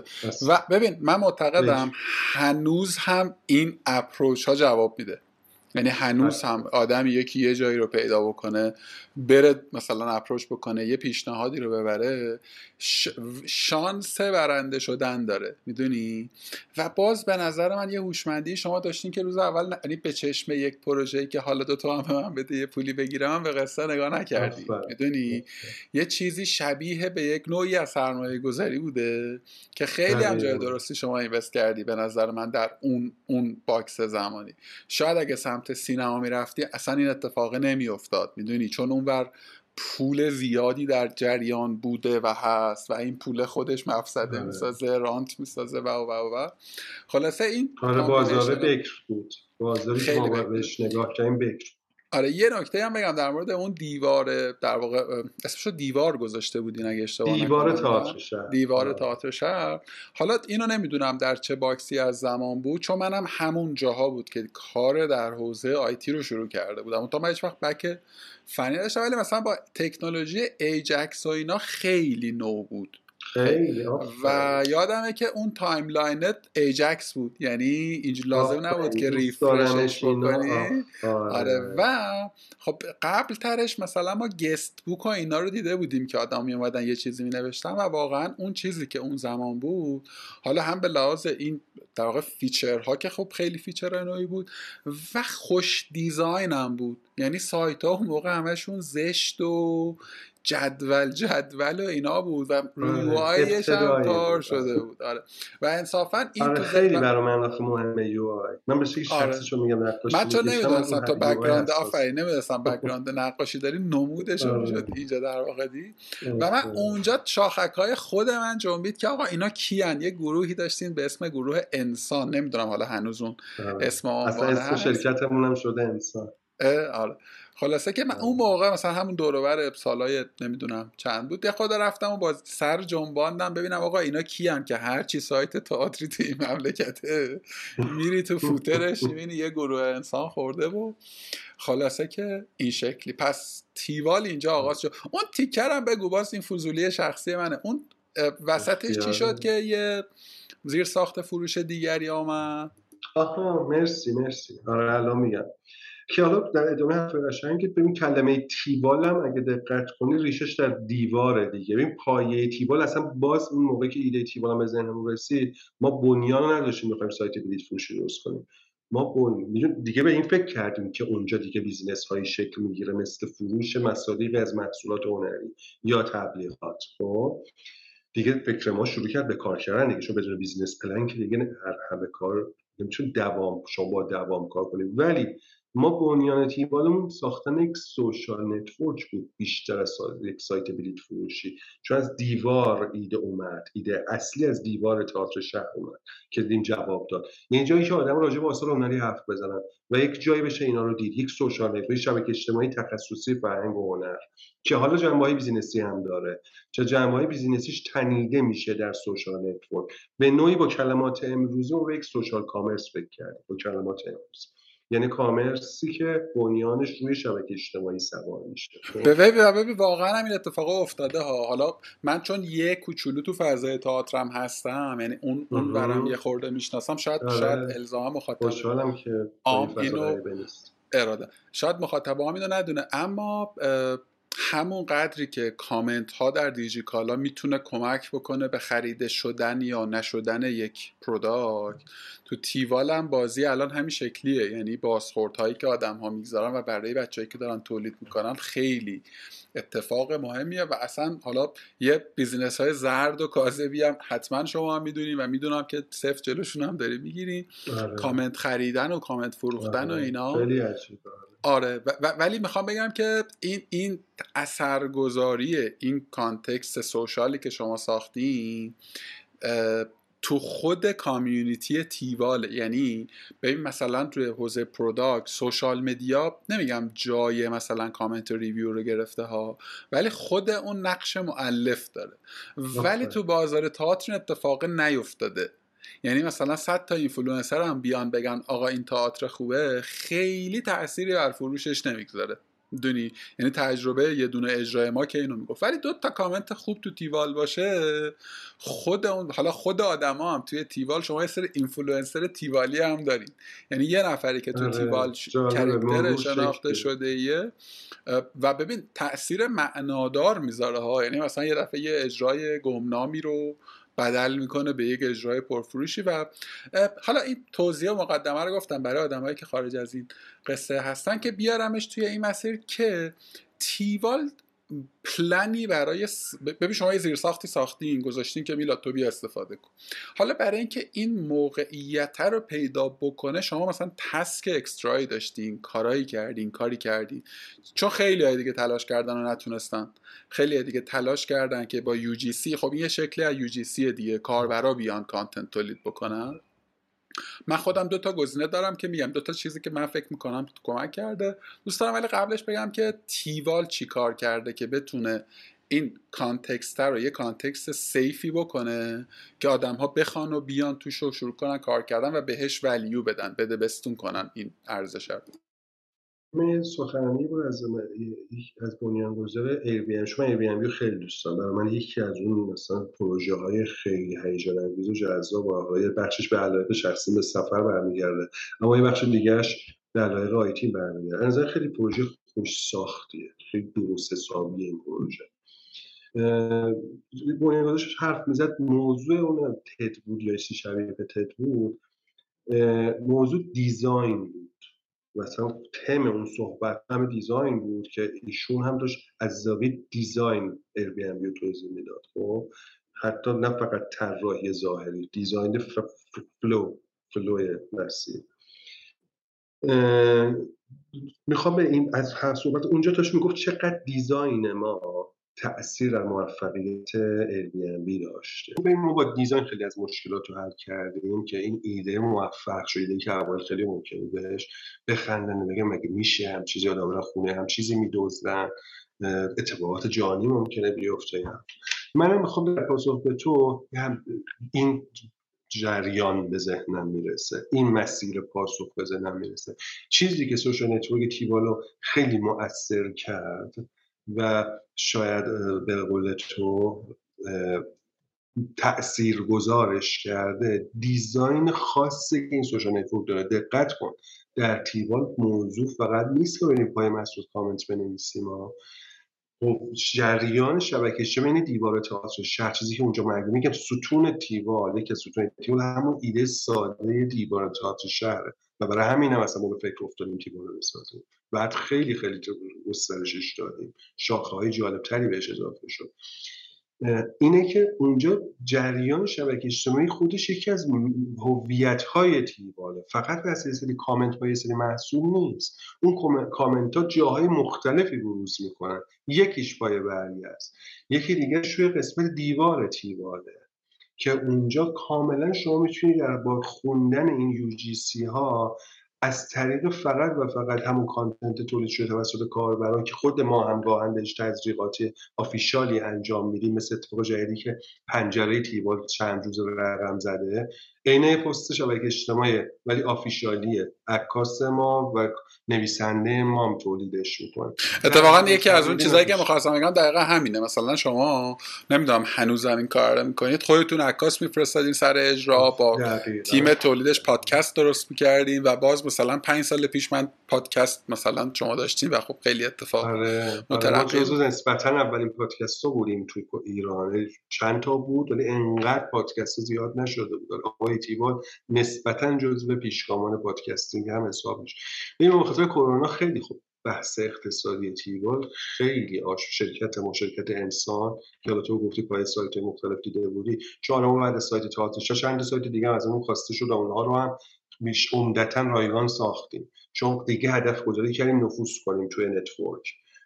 و ببین من معتقدم هنوز هم این اپروچ ها جواب میده. یعنی هنوز هم آدم یکی یه جایی رو پیدا بکنه بره مثلا اپروچ بکنه یه پیشنهادی رو ببره شانس برنده شدن داره می‌دونی؟ و باز به نظر من یه هوشمندی شما داشتین که روز اول یعنی به چشم یک پروژه که حالا دو تا هم به من بده یه پولی بگیرم به قصه نگاه نکردی می‌دونی؟ یه چیزی شبیه به یک نوعی از سرمایه گذاری بوده که خیلی هم جای درستی شما invest کردی به نظر من در اون اون box زمانی. شاید اگه سمت سینما می‌رفتی اصلا این اتفاق نمیافتاد. می‌دونی؟ چون اون بر پول زیادی در جریان بوده و هست و این پول خودش مفسده آره. می‌سازه رانت می‌سازه و و و خلاصه این
آره بازار بکر بود. ما بهش نگاه کردیم بکر.
آره یه نکته هم بگم در مورد اون دیوار در واقع اسمشو دیوار گذاشته بودین اگه اشتباه
دیوار تئاتر شهر.
دیوار تئاتر شهر. حالا اینو نمی‌دونم در چه باکسی از زمان بود چون منم همون جاها بود که کار در حوزه آیتی رو شروع کرده بودم. تا من هیچ وقت بک فنی داشتم ولی مثلا با تکنولوژی ایجکس و اینا خیلی نو بود. و یادمه که اون timeline ت Ajax بود. یعنی اینجا لازم نبود که refresh ش بکنی. آره. و خب قبل ترش مثلا ما guest book و اینا رو دیده بودیم که آدم اومدن یه چیزی می نوشتن و واقعا اون چیزی که اون زمان بود حالا هم به لحاظ این در واقع feature ها که خب خیلی feature نویی بود و خوش design هم بود. یعنی سایت ها اون موقع همشون زشت و جدول جدول و اینا بود و آره، هم کار شده بود. آره. و انصافا
این آره خیلی برای من مهمه UI. من به شکلی آره. شخصشو میگم نقاشی
من چون نمی‌دونستم تو بک‌گراند آفرین نمی‌دونستم background نقاشی داری نمودش رو می‌شد اینجا در واقع دید. و من اونجا شاخک های خود من جنبید که آقا اینا کیان؟ یه گروهی داشتین به اسم گروه انسان. نمی‌دونم حالا هنوز اون آره. اسم
اصلا اسم شرکتمون هم شده انسان.
آره. خلاصه که من اون موقع مثلا همون دورور سالای نمی‌دونم چند بود یه خود رفتم و با سر جنباندم ببینم آقا اینا کیان که هر چی سایت تئاتری تو این مملکته میری تو فوترش می‌بینی یه گروه انسان خورده بود خلاصه که این شکلی. پس تیوال اینجا آغاز شد. اون تیکرم بگو باز این فضولی شخصی منه. اون وسطش چی شد که یه زیر ساخت فروش دیگری آمد؟
آها مرسی مرسی. آره الان میگم. که حالا در ادامه حرف قشنگ ببین کلمه تیبال هم اگه دقت کنی ریشش در دیواره دیگه. ببین پایه تیبال اصلا باز اون موقعی که ایده تیبال هم به ذهنمون رسید ما بنیان نداشتیم بخوایم سایت بلیط فروشی درست کنیم. ما بن... دیگه به این فکر کردیم که اونجا دیگه بیزینس هایی شکل می‌گیره مثل فروش مصادیق از محصولات هنری یا تبلیغات. خب؟ دیگه فکر ما شروع کرد به کار کردن دیگه چون بدون business plan که دیگه هر همه کار نمیتون دوام شما با دوام کار کنید. ولی ما بنیان تیوالمون ساختن یک social network بود بیشتر از یک سایت بلیت فروشی. چون از دیوار ایده اومد ایده اصلی از دیوار تئاتر شهر اومد که دیدیم جواب داد. یعنی جایی که آدم راجع به آثار هنری حرف بزنن و یک جایی بشه اینا رو دید. یک social network شبکه اجتماعی تخصصی فرهنگ و هنر که حالا جنبه business ی هم داره. چه جنبه business یش تنیده میشه در social network. به نوعی با کلمات امروزی اون یک social commerce فکر کرد با کلمات امروزی یعنی commerce ی که بنیانش روی شبکه اجتماعی سوار میشه.
ببین واقعا این اتفاق افتاده ها. حالا من چون یه کوچولو تو فضای تئاترم هستم یعنی اون اون برم یه خورده می‌شناسم شاید آره. شاید الزام مخاطب
خوشحالم که
اینو اراده. شاید مخاطب اینو ندونه. اما همون قدری که کامنت ها در دیجیکالا می‌تونه کمک بکنه به خریده شدن یا نشدن یک product تو تیوال هم بازی الان همین شکلیه. یعنی بازخورد هایی که آدم ها می‌گذارن و برای بچههایی که دارن تولید می‌کنن خیلی اتفاق مهمیه و اصلا حالا یه business های زرد و کاذبی هم حتما شما هم می‌دونین و می‌دونم که سفت جلوشون هم داری می‌گیرین. آره. کامنت خریدن و کامنت فروختن
آره.
و اینا.
خیلی
آره و ولی می‌خوام بگم که این این اثرگذاری این context social ی که شما ساختین تو خود community تیوال یعنی ببین مثلا توی حوزه product social media نمیگم جای مثلا کامنت و review رو گرفته ها ولی خود اون نقش مولف داره. ولی تو بازار تئاتر اتفاق نیفتاده. یعنی مثلا 100 تا اینفلوئنسر هم بیان بگن آقا این تئاتر خوبه خیلی تأثیری بر فروشش نمی‌گذاره. می‌دونی؟ یعنی تجربه یه دونه اجرای ما که اینو می‌گفت. ولی دو تا کامنت خوب تو تیوال باشه خود اون حالا خود آدما هم توی تیوال شما یه سری اینفلوئنسر تیوالی هم دارین. یعنی یه نفری که تو آره، تیوال character شناخته شده ایه و ببین تاثیر معنادار می‌ذاره ها. یعنی مثلا یه دفعه یه اجرای گمنامی رو بدل می‌کنه به یک اجرای پرفروشی و حالا این توضیح مقدمه رو گفتم برای آدمایی که خارج از این قصه هستن که بیارمش توی این مسیر که تیوال پلنی برای ببین شما یه زیر ساختی ساختین گذاشتین که میلاد تو بیا استفاده کن. حالا برای اینکه این موقعیت رو پیدا بکنه شما مثلا تسک اکسترایی داشتین کارایی کردین کاری کردین. چون خیلی های دیگه تلاش کردن و نتونستن. خیلی دیگه تلاش کردن که با UGC خب این یه شکلی از UGC دیگه کاربرا بیان content تولید بکنن. من خودم دو تا گزینه دارم که میگم دو تا چیزی که من فکر می‌کنم کمک کرده. دوست دارم ولی قبلش بگم که تیوال چی کار کرده که بتونه این context رو یه context safe ی بکنه که آدم ها بخوان و بیان توش رو شروع کنن کار کردن و بهش value بدن بده بستون کنن این ارزش رو.
یه سخنرانی بود از از بنیانگذار ایر شما ایر خیلی دوست دارم. برای من یکی از اون مثلا پروژه های خیلی هیجان انگیز و جذاب و بخشش به علایق شخصی به سفر برمیگرده. اما یه بخش دیگهش به علایق IT برمیگرده. نظر خیلی پروژه خوش ساختیه خیلی درست حسابی این پروژه. بنیانگذارش حرف می‌زد. موضوع اون TED بود یا شبیه به TED بود موضوع design بود. مثلا تم اون صحبت هم design بود که ایشون هم داشت از زاویه design Airbnb رو توضیح می‌داد خب؟ حتی نه فقط طراحی ظاهری design flow flow مسیر می‌خوام به این از هر صحبت اونجا تاش می‌گفت چقدر design ما. تاثیر در موفقیت Airbnb داشته. خب ما با design خیلی از مشکلات رو حل کردیم که این ایده موفق شده که اول خیلی ممکنه بهش بخندن بگم مگه میشه همچین چیزی آدم خونه هم چیزی میدوزدن اتفاقات جانی ممکنه بیفته هم منم می‌خوام در پاسخ به تو این جریان به ذهنم می‌رسه این مسیر پاسخ به ذهنم می‌رسه. چیزی که social network تیوالو خیلی مؤثر کرد و شاید به قول تو تأثیر گذارش کرده. design خاصی که این social network داره دقت کن. در تیوال موضوع فقط نیست که بریم پای مسعود کامنت بنویسیم جریان شبکه این دیوار تئاتر شهر چیزی که اونجا مگه میگم ستون تیوال که ستون تیوال همون ایده ساده دیوار تئاتر شهره. و برای همین هم اصلا ما به فکر افتادیم تیوال رو بسازیم. بعد خیلی خیلی گسترشش دادیم. شاخه های جالب تری بهش اضافه شد. اینه که اونجا جریان شبکه اجتماعی خودش یکی از هویت های فقط یه سری کامنت با یه سری محصول نیست. اون کامنت ها جاهای مختلفی بروز می‌کنن. یکیش پای برگی است. یکی دیگه شوی قسمت دیوار تیواله که اونجا کاملا شما می‌تونید در با خوندن این یو ها از طریق فقط و فقط همون کانتنت تولید شده توسط کاربران که خود ما هم با بهش تزریقات آفیشالی انجام میدیم مثل اتفاق که پنجره تیوال چند روز رقم زده. عین پست شبکه اجتماعی ولی آفیشالیه عکاس ما و نویسنده ما هم تولیدش می‌کنه.
اتفاقا یکی از اون چیزایی که می‌خواستم بگم دقیقا همینه. مثلا شما نمی‌دونم هنوز این کار رو می‌کنید خودتون عکاس میفرستادین سر اجرا با تیم تولیدش پادکست درست می‌کردین و باز مثلا پنج سال پیش من پادکست مثلا شما داشتین و خب خیلی اتفاق
آره. آره. جزو نسبتا اولین پادکست ها بودیم توی ایران. چند تا بود ولی انقدر پادکست زیاد نشده بود. آقای تیبال نسبتا جزو پیشگامان پادکستینگ هم حساب میشه این خاطر کرونا خیلی خوب بحث اقتصادی تیبال خیلی آش شرکت ما شرکت انسان که تو گفتی پای سایت مختلف دیده بودی. چهارم بعد سایت تئاتر چند سایت دیگه از اون خواسته شد اونها رو هم بیش عمدتا رایگان ساختیم. چون دیگه هدف گذاری کردیم نفوذ کنیم توی نتورک.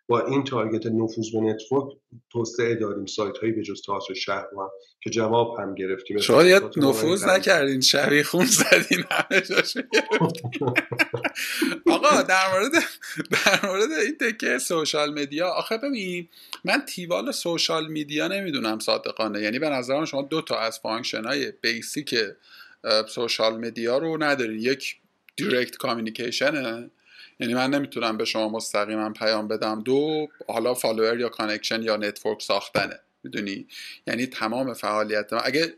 با این target نفوذ به network توسعه داریم. سایت هایی به جز تئاتر شهر هم که جواب هم گرفتیم.
شاید نفوذ نکردین. شبیخون زدین. همه آقا در مورد در مورد این تکه social media آخه ببین من تیوال social media نمی‌دونم صادقانه. یعنی به نظرم شما دو تا از function های basic social media رو ندارین. یک direct communication ه یعنی من نمی‌تونم به شما مستقیما پیام بدم. دو حالا follower یا connection یا network ساختنه. می‌دونی؟ یعنی تمام فعالیت من اگه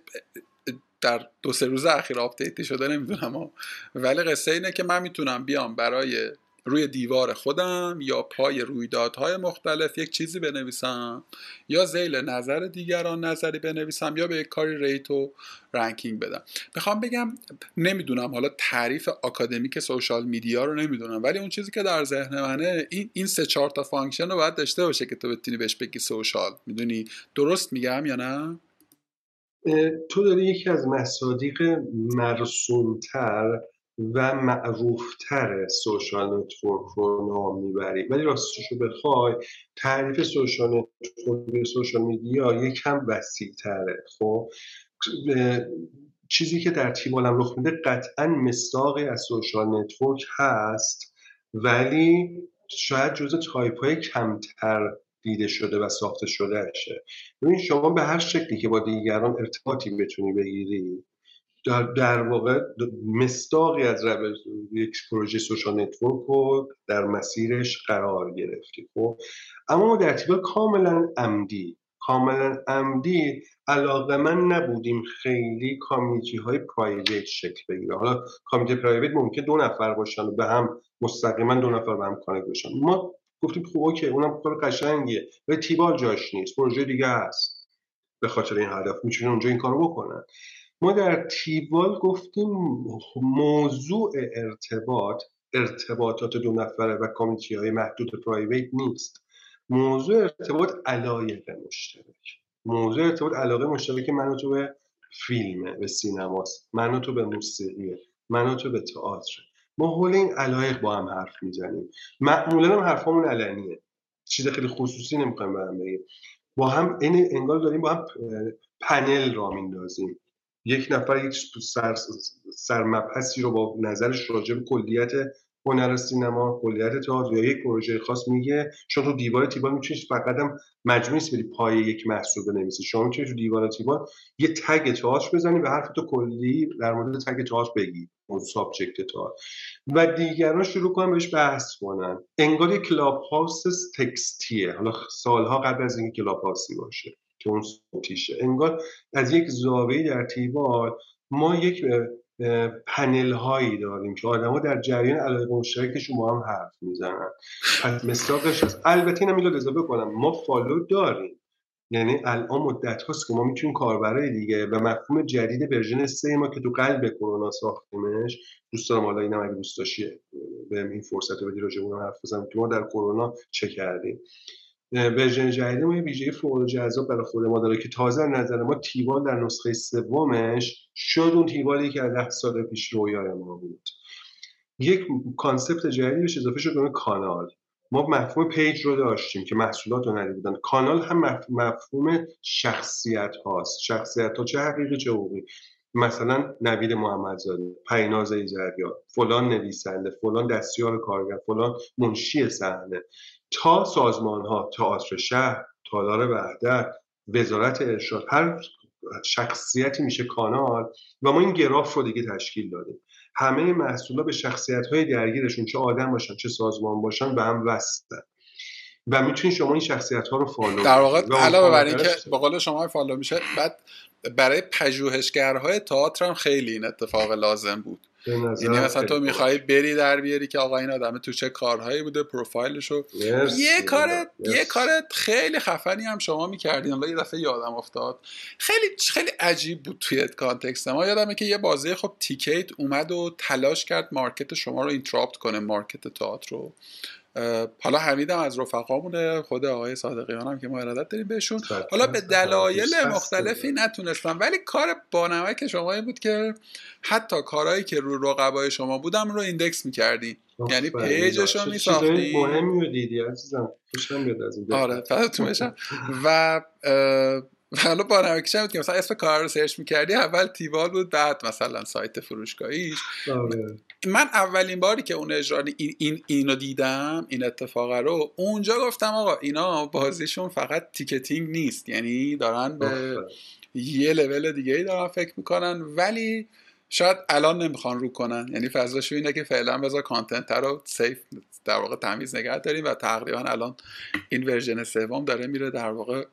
در دو سه روز اخیر update ی شده نمی‌دونم ولی قصه اینه که من می‌تونم بیام برای روی دیوار خودم یا پای رویدادهای مختلف یک چیزی بنویسم یا ذیل نظر دیگران نظری بنویسم یا به یک کاری rate و ranking بدم. می‌خوام بگم نمی‌دونم حالا تعریف آکادمیک social media رو نمی‌دونم ولی اون چیزی که در ذهن منه این این سه چهار تا function رو باید داشته باشه که تو بتونی بهش بگی social. می‌دونی درست میگم یا نه؟
تو داری یکی از مصادیق مرسومتر و معروفتر social network رو نام می‌بری. ولی راستش رو بخوای تعریف social network social media یکم وسیع تره خب چیزی که در تیوالم رخ میده قطعا مصداقی از social network هست ولی شاید جزء تایپ های کمتر دیده شده و ساخته شده شه ببین شما به هر شکلی که با دیگران ارتباطی بتونی بگیری در, در واقع مصداقی از یک پروژه social network رو در مسیرش قرار گرفتی خب؟ اما ما در تیوال کاملا عمدی کاملا عمدی علاقه‌مند نبودیم خیلی community های private شکل بگیره. حالا community private ممکن دو نفر باشن و به هم مستقیما دو نفر به هم connect باشن ما گفتیم خب OK اونم کار قشنگیه و تیوال جاش نیست پروژه دیگه هست. به خاطر این هدف می‌تونن اونجا این کارو بکنن. ما در تیوال گفتیم موضوع ارتباط ارتباطات دو نفره و community های محدود private نیست. موضوع ارتباط علایق مشترک. موضوع ارتباط علاقه مشترک من تو به فیلمه به سینماست. من تو به موسیقیه. من تو به تئاتر ما حول این علایق با هم حرف می‌زنیم. معمولا هم حرفامون علنیه. چیز خیلی خصوصی نمی‌خوایم برام بگیم. با هم این انگار داریم با هم پنل را میندازیم. یک نفر یک سر سرمبحثی رو با نظرش راجع به کلیت هنر سینما کلیت تئاتر یا یک پروژه خاص میگه. چون تو دیوار تیوال می‌تونید فقط هم مجموعی بری پای یک محصول بنویسی. شما می‌تونید تو دیوار تیوال یه tag تئاتر بزنی و حرف تو کلی در مورد tag تئاتر بگی. اون subject تئاتر. و دیگران شروع کنن بهش بحث کنن. انگار Clubhouse text یه. حالا سالها قبل از اینکه Clubhouse ی باشه. که اون صوتیشه انگار از یک زاویه در تیوال ما یک پنل هایی داریم که آدما در جریان علاقه مشترکشون با هم حرف می‌زنن. پس مصداقش هست. البته اینم اینو اضافه ما follow داریم. یعنی الان مدت هاست که ما می‌تونیم کاربرای دیگه و مفهوم جدید version 3 ما که تو قلب کرونا ساختیمش دوست دارم حالا اینم اگه دوست داشتی به این فرصت رو بدی راجع حرف بزنم که ما در کرونا چه کردیم. version جدید ما یه ویژگی فوق جذاب برای خود ما داره که تازه نظر ما تیوال در نسخه سومش شد اون تیوالی که از ده سال پیش رویای ما بود. یک concept جدیدی بهش اضافه شد به کانال. ما مفهوم page رو داشتیم که محصولات رو ندیده بودن. کانال هم مفهوم شخصیت هاست. شخصیت ها چه حقیقی چه حقوقی؟ مثلا نوید محمدزاده پریناز ایزدیار فلان نویسنده فلان دستیار کارگردان فلان منشی صحنه. تا سازمان ها تئاتر شهر تالار وحدت وزارت ارشاد هر شخصیتی میشه کانال و ما این گراف رو دیگه تشکیل دادیم. همه محصولا به شخصیت های درگیرشون چه آدم باشن چه سازمان باشن به هم وصلن. و می‌تونید شما این شخصیت ها رو follow
در واقع علاوه بر اینکه به قول شما follow میشه بعد برای پژوهشگرهای تئاتر هم خیلی این اتفاق لازم بود. یعنی مثلا تو می‌خوای بری در بیاری که آقا این آدم تو چه کارهایی بوده پروفایلشو یه کار یه کار خیلی خفنی هم شما می‌کردین. حالا یه دفعه یادم افتاد. خیلی خیلی عجیب بود توی context. ما یادمه که یه بازی خب تیکیت اومد و تلاش کرد market شما رو interrupt کنه market تئاتر رو. حالا حمیدم از رفقامونه خود آقای صادقیان هم که ما ارادت داریم بهشون. حالا به دلایل مختلفی نتونستن. ولی کار بانمک شما این بود که حتی کارهایی که رو رقبای شما بودن رو index می‌کردین. یعنی page ش رو میساختین
مهمی رو دیدی عزیزم.
آره و حالا با نمکش بود که مثلا اسم کار رو search می‌کردی اول تیوال بود بعد مثلا سایت فروشگاهیش. آره. من اولین باری که اون اجرا این, این اینو دیدم این اتفاق رو اونجا گفتم آقا اینا بازیشون فقط ticketing نیست. یعنی دارن به یه لول دیگه ای دارن فکر می‌کنن ولی شاید الان نمی‌خوان رو کنن. یعنی فضاشو اینه که فعلا بذار content رو safe در واقع تمیز نگه داریم و تقریبا الان این version سوم داره میره در واقع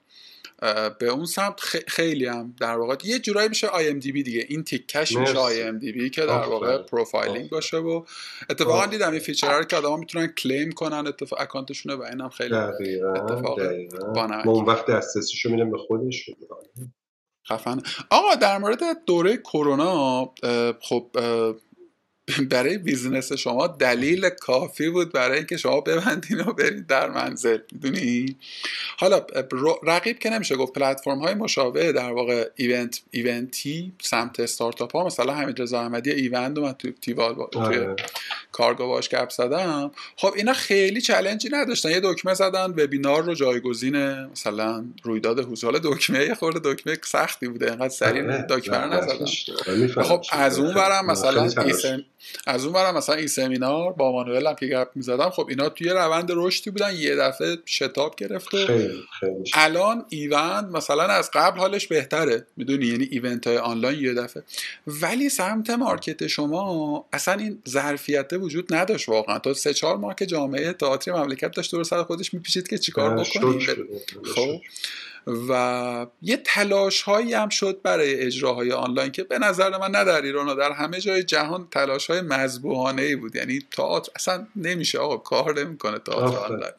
به اون سمت خیلی هم در واقع یه جورایی میشه IMDb دیگه. این تیکش میشه IMDb که در واقع profiling باشه و اتفاقا دیدم این feature رو که آدما می‌تونن claim کنن اتفاق account شونه و اینم خیلی اتفاق
ما اون وقت دسترسیشو میدم به خودش
خفن آقا در مورد دوره کرونا خب برای بیزنس شما دلیل کافی بود برای اینکه شما ببندین و برید در منزل می‌دونی؟ حالا رقیب که نمیشه گفت پلتفرم های مشابه در واقع ایونت ایونتی سمت استارتاپ ها مثلا همین رضا احمدی ایونت من تو تیوال با توی آره. کارگاه باش گپ زدم. خب اینا خیلی چلنجی نداشتن. یه دکمه زدن وبینار رو جایگزین مثلا رویداد حضور. دکمه یه خورده دکمه سختی بوده. اینقدر سریع آره. دکمه رو نزدن. خب از اون برم مثلا از اون برم مثلا ای‌سمینار با مانوئل هم که گپ می‌زدم خب اینا توی روند رشدی بودن یه دفعه شتاب گرفت و الان ایوند مثلا از قبل حالش بهتره می‌دونی؟ یعنی event های آنلاین یه دفعه. ولی سمت market شما اصلا این ظرفیت وجود نداشت واقعا. تا سه چهار ماه که جامعه تئاتر مملکت داشت دور سر خودش میپیچید که چیکار بکنید خب. و یه تلاش هایی هم شد برای اجراهای آنلاین که به نظر من نه در ایران و در همه جای جهان تلاش های مذبوحانه ای بود. یعنی تئاتر اصلا نمیشه آقا کار نمی‌کنه تئاتر آنلاین.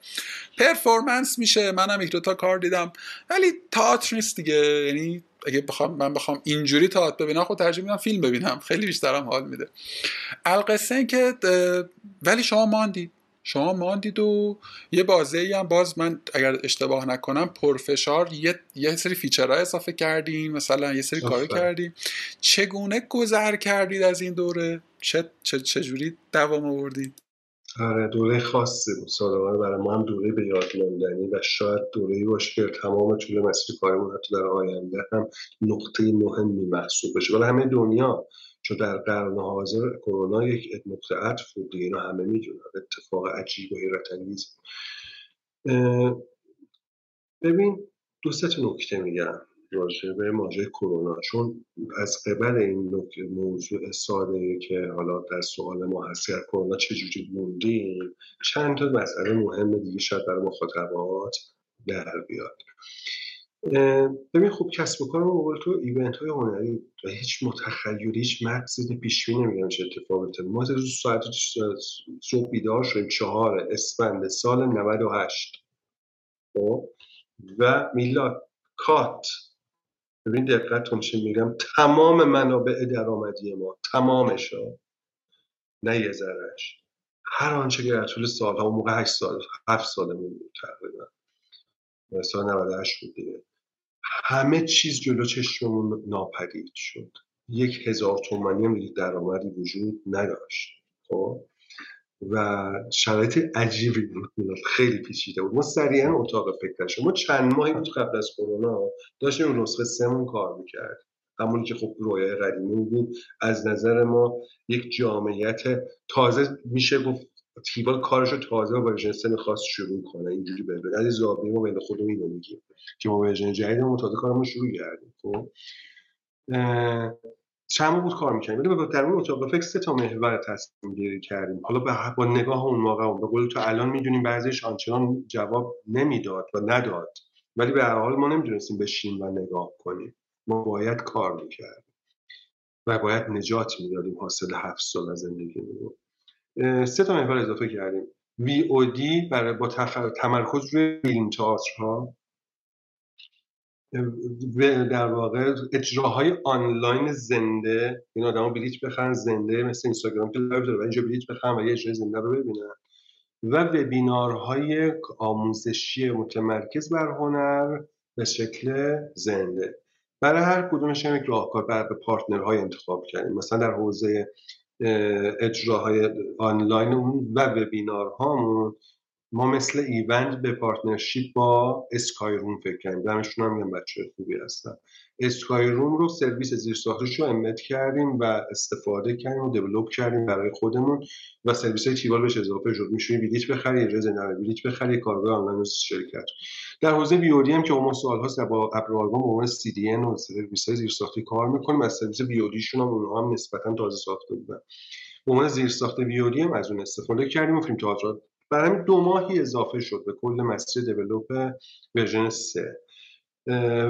پرفورمنس میشه. منم یک دو تا کار دیدم. ولی تئاتر نیست دیگه. یعنی اگه بخوام من بخوام اینجوری تئاتر ببینم خود ترجیح میدم فیلم ببینم. خیلی بیشترم حال میده. القصه که ولی شما ماندید. شما ماندید و یه بازه هم باز من اگر اشتباه نکنم پرفشار یه, یه سری فیچرها اضافه کردیم مثلا یه سری کارو کردیم. چگونه گذر کردید از این دوره؟ چه چجوری دوام آوردید؟
آره دوره خاصی بود سالانه برای ما هم دوره به یاد ماندنی و شاید دوره باشه که تمام طول مسیر کارمون حتی در آینده هم نقطه مهمی محسوب بشه. ولی همه دنیا چون در قرن حاضر کرونا یک نقطه عطف بود دیگه اینا همه می‌دونن. اتفاق عجیب و حیرت انگیز. ببین دو سه نکته میگم راجع به ماجرای کرونا. چون از قبل این موضوع ساده که حالا در سوال ما هست کرونا چجوری موندیم چند تا مسئله مهم دیگه شاید برای مخاطبات در بیاد. ببین خب کسب و کار تو ایونت های هنری هیچ متخیلی هیچ مقصدی پیش بینی چه اتفاقی ما روز ساعت صبح بیدار شدیم چهار اسفند سال 98 خب؟ و میلاد کات. ببین دقت میشه میگم؟ تمام منابع درآمدی ما تمامش نه یه ذرهش هر آنچه که در طول سالها و موقع 8 سال 7 سالمون بود تقریبا. سال 98 بود دیگه. همه چیز جلو چشممون ناپدید شد. یک هزار تومانی هم دیگه درآمدی وجود نداشت. خب؟ و شرایط عجیبی بود. خیلی پیچیده بود. ما سریعا اتاق فکر ما چند ماهی بود قبل از کرونا داشتیم نسخه سمون کار می‌کرد همونی که خب رویای قدیمی بود. از نظر ما یک جامعیت تازه میشه گفت تیوال کارشو تازه با version سه می‌خواست شروع کنه اینجوری بره. از زاویه ما بین خودمون اینو میگیم. که ما version جدیدمون تازه کارمون شروع کردیم. خب؟ چند بود کار می‌کنیم ولی در اون اتاق فکر سه تا محور تصمیم گیری کردیم. حالا با نگاه اون موقع به قول تو الان می‌دونیم بعضیش آنچنان جواب نمی‌داد و نداد. ولی به هر حال ما نمی‌دونستیم بشیم و نگاه کنیم. ما باید کار می‌کردیم. و باید نجات می‌دادیم حاصل هفت سال از زندگی سه تا محور اضافه کردیم. VOD برای با تمرکز روی فیلم ها در واقع اجراهای آنلاین زنده. این آدم بلیت بخرن زنده مثل اینستاگرام که live داره و اینجا بلیت بخرن و یه اجرای زنده رو ببینن. و وبینارهای آموزشی متمرکز بر هنر به شکل زنده. برای هر کدومش هم یک راهکار برای partner های انتخاب کردیم. مثلا در حوزه اجراهای آنلاین و وبینارهامون ما مثل ایوند به partnership با اسکای روم فکر کردیم. دمشون هم میگم بچه خوبی هستن. اسکای روم رو سرویس زیر ساختش رو embed کردیم و استفاده کردیم و دیولوب کردیم برای خودمون و سرویس های تیوال بهش اضافه شد. میشونی بلیت بخری اجازه زنده بلیت بخری کارگاه آنلاین شرکت در حوزه بیودی هم که ما سال‌هاست با ابر آلبوم به عنوان سی دی و سرویس های زیر ساختی کار می‌کنیم. از سرویس بیودیشون هم اونها هم نسبتا تازه ساخته بودن. به عنوان زیر ساخت ویودی از اون استفاده کردیم و فیلم تئاتر برای همین دو ماهی اضافه شد به کل مسیر دیولوپ ورژن 3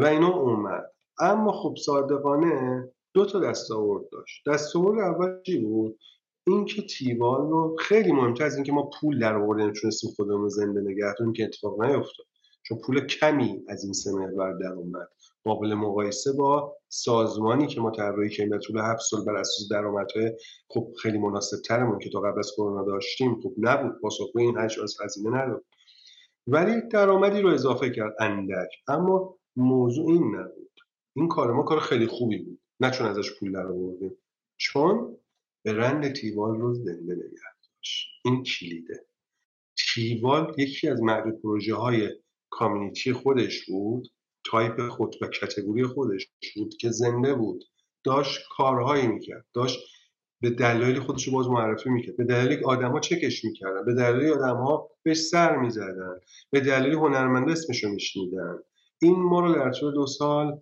و اینا اومد. اما خب صادقانه دو تا دستاورد داشت. دستاورد اول چی بود؟ اینکه تیوال رو خیلی مهمتر از اینکه ما پول در آوردیم نمی‌تونستیم خودمون زنده نگه که اتفاق نیفتاد. چون پول کمی از این سه محور در اومد. قابل مقایسه با سازمانی که ما طراحی کردیم در طول هفت سال بر اساس درآمدهای خب خیلی مناسب ترمون که تا قبل از کرونا داشتیم خب نبود. پاسخگوی این هشت از هزینه نداد. ولی درآمدی رو اضافه کرد اندک اما موضوع این نبود. این کار ما کار خیلی خوبی بود. نه چون ازش پول در آوردیم چون برند تیوال رو زنده نگه داشت. این کلیده تیوال یکی از معدود پروژه های community خودش بود تایپ خود و category خودش بود که زنده بود. داشت کارهایی می‌کرد. داشت به دلایل خودش رو باز معرفی می‌کرد. به دلیل آدما چکش می‌کردن. به دلیل آدما بهش سر می‌زدن. به دلیل هنرمنده اسمش رو میشنیدن. این ما رو در طول دو سال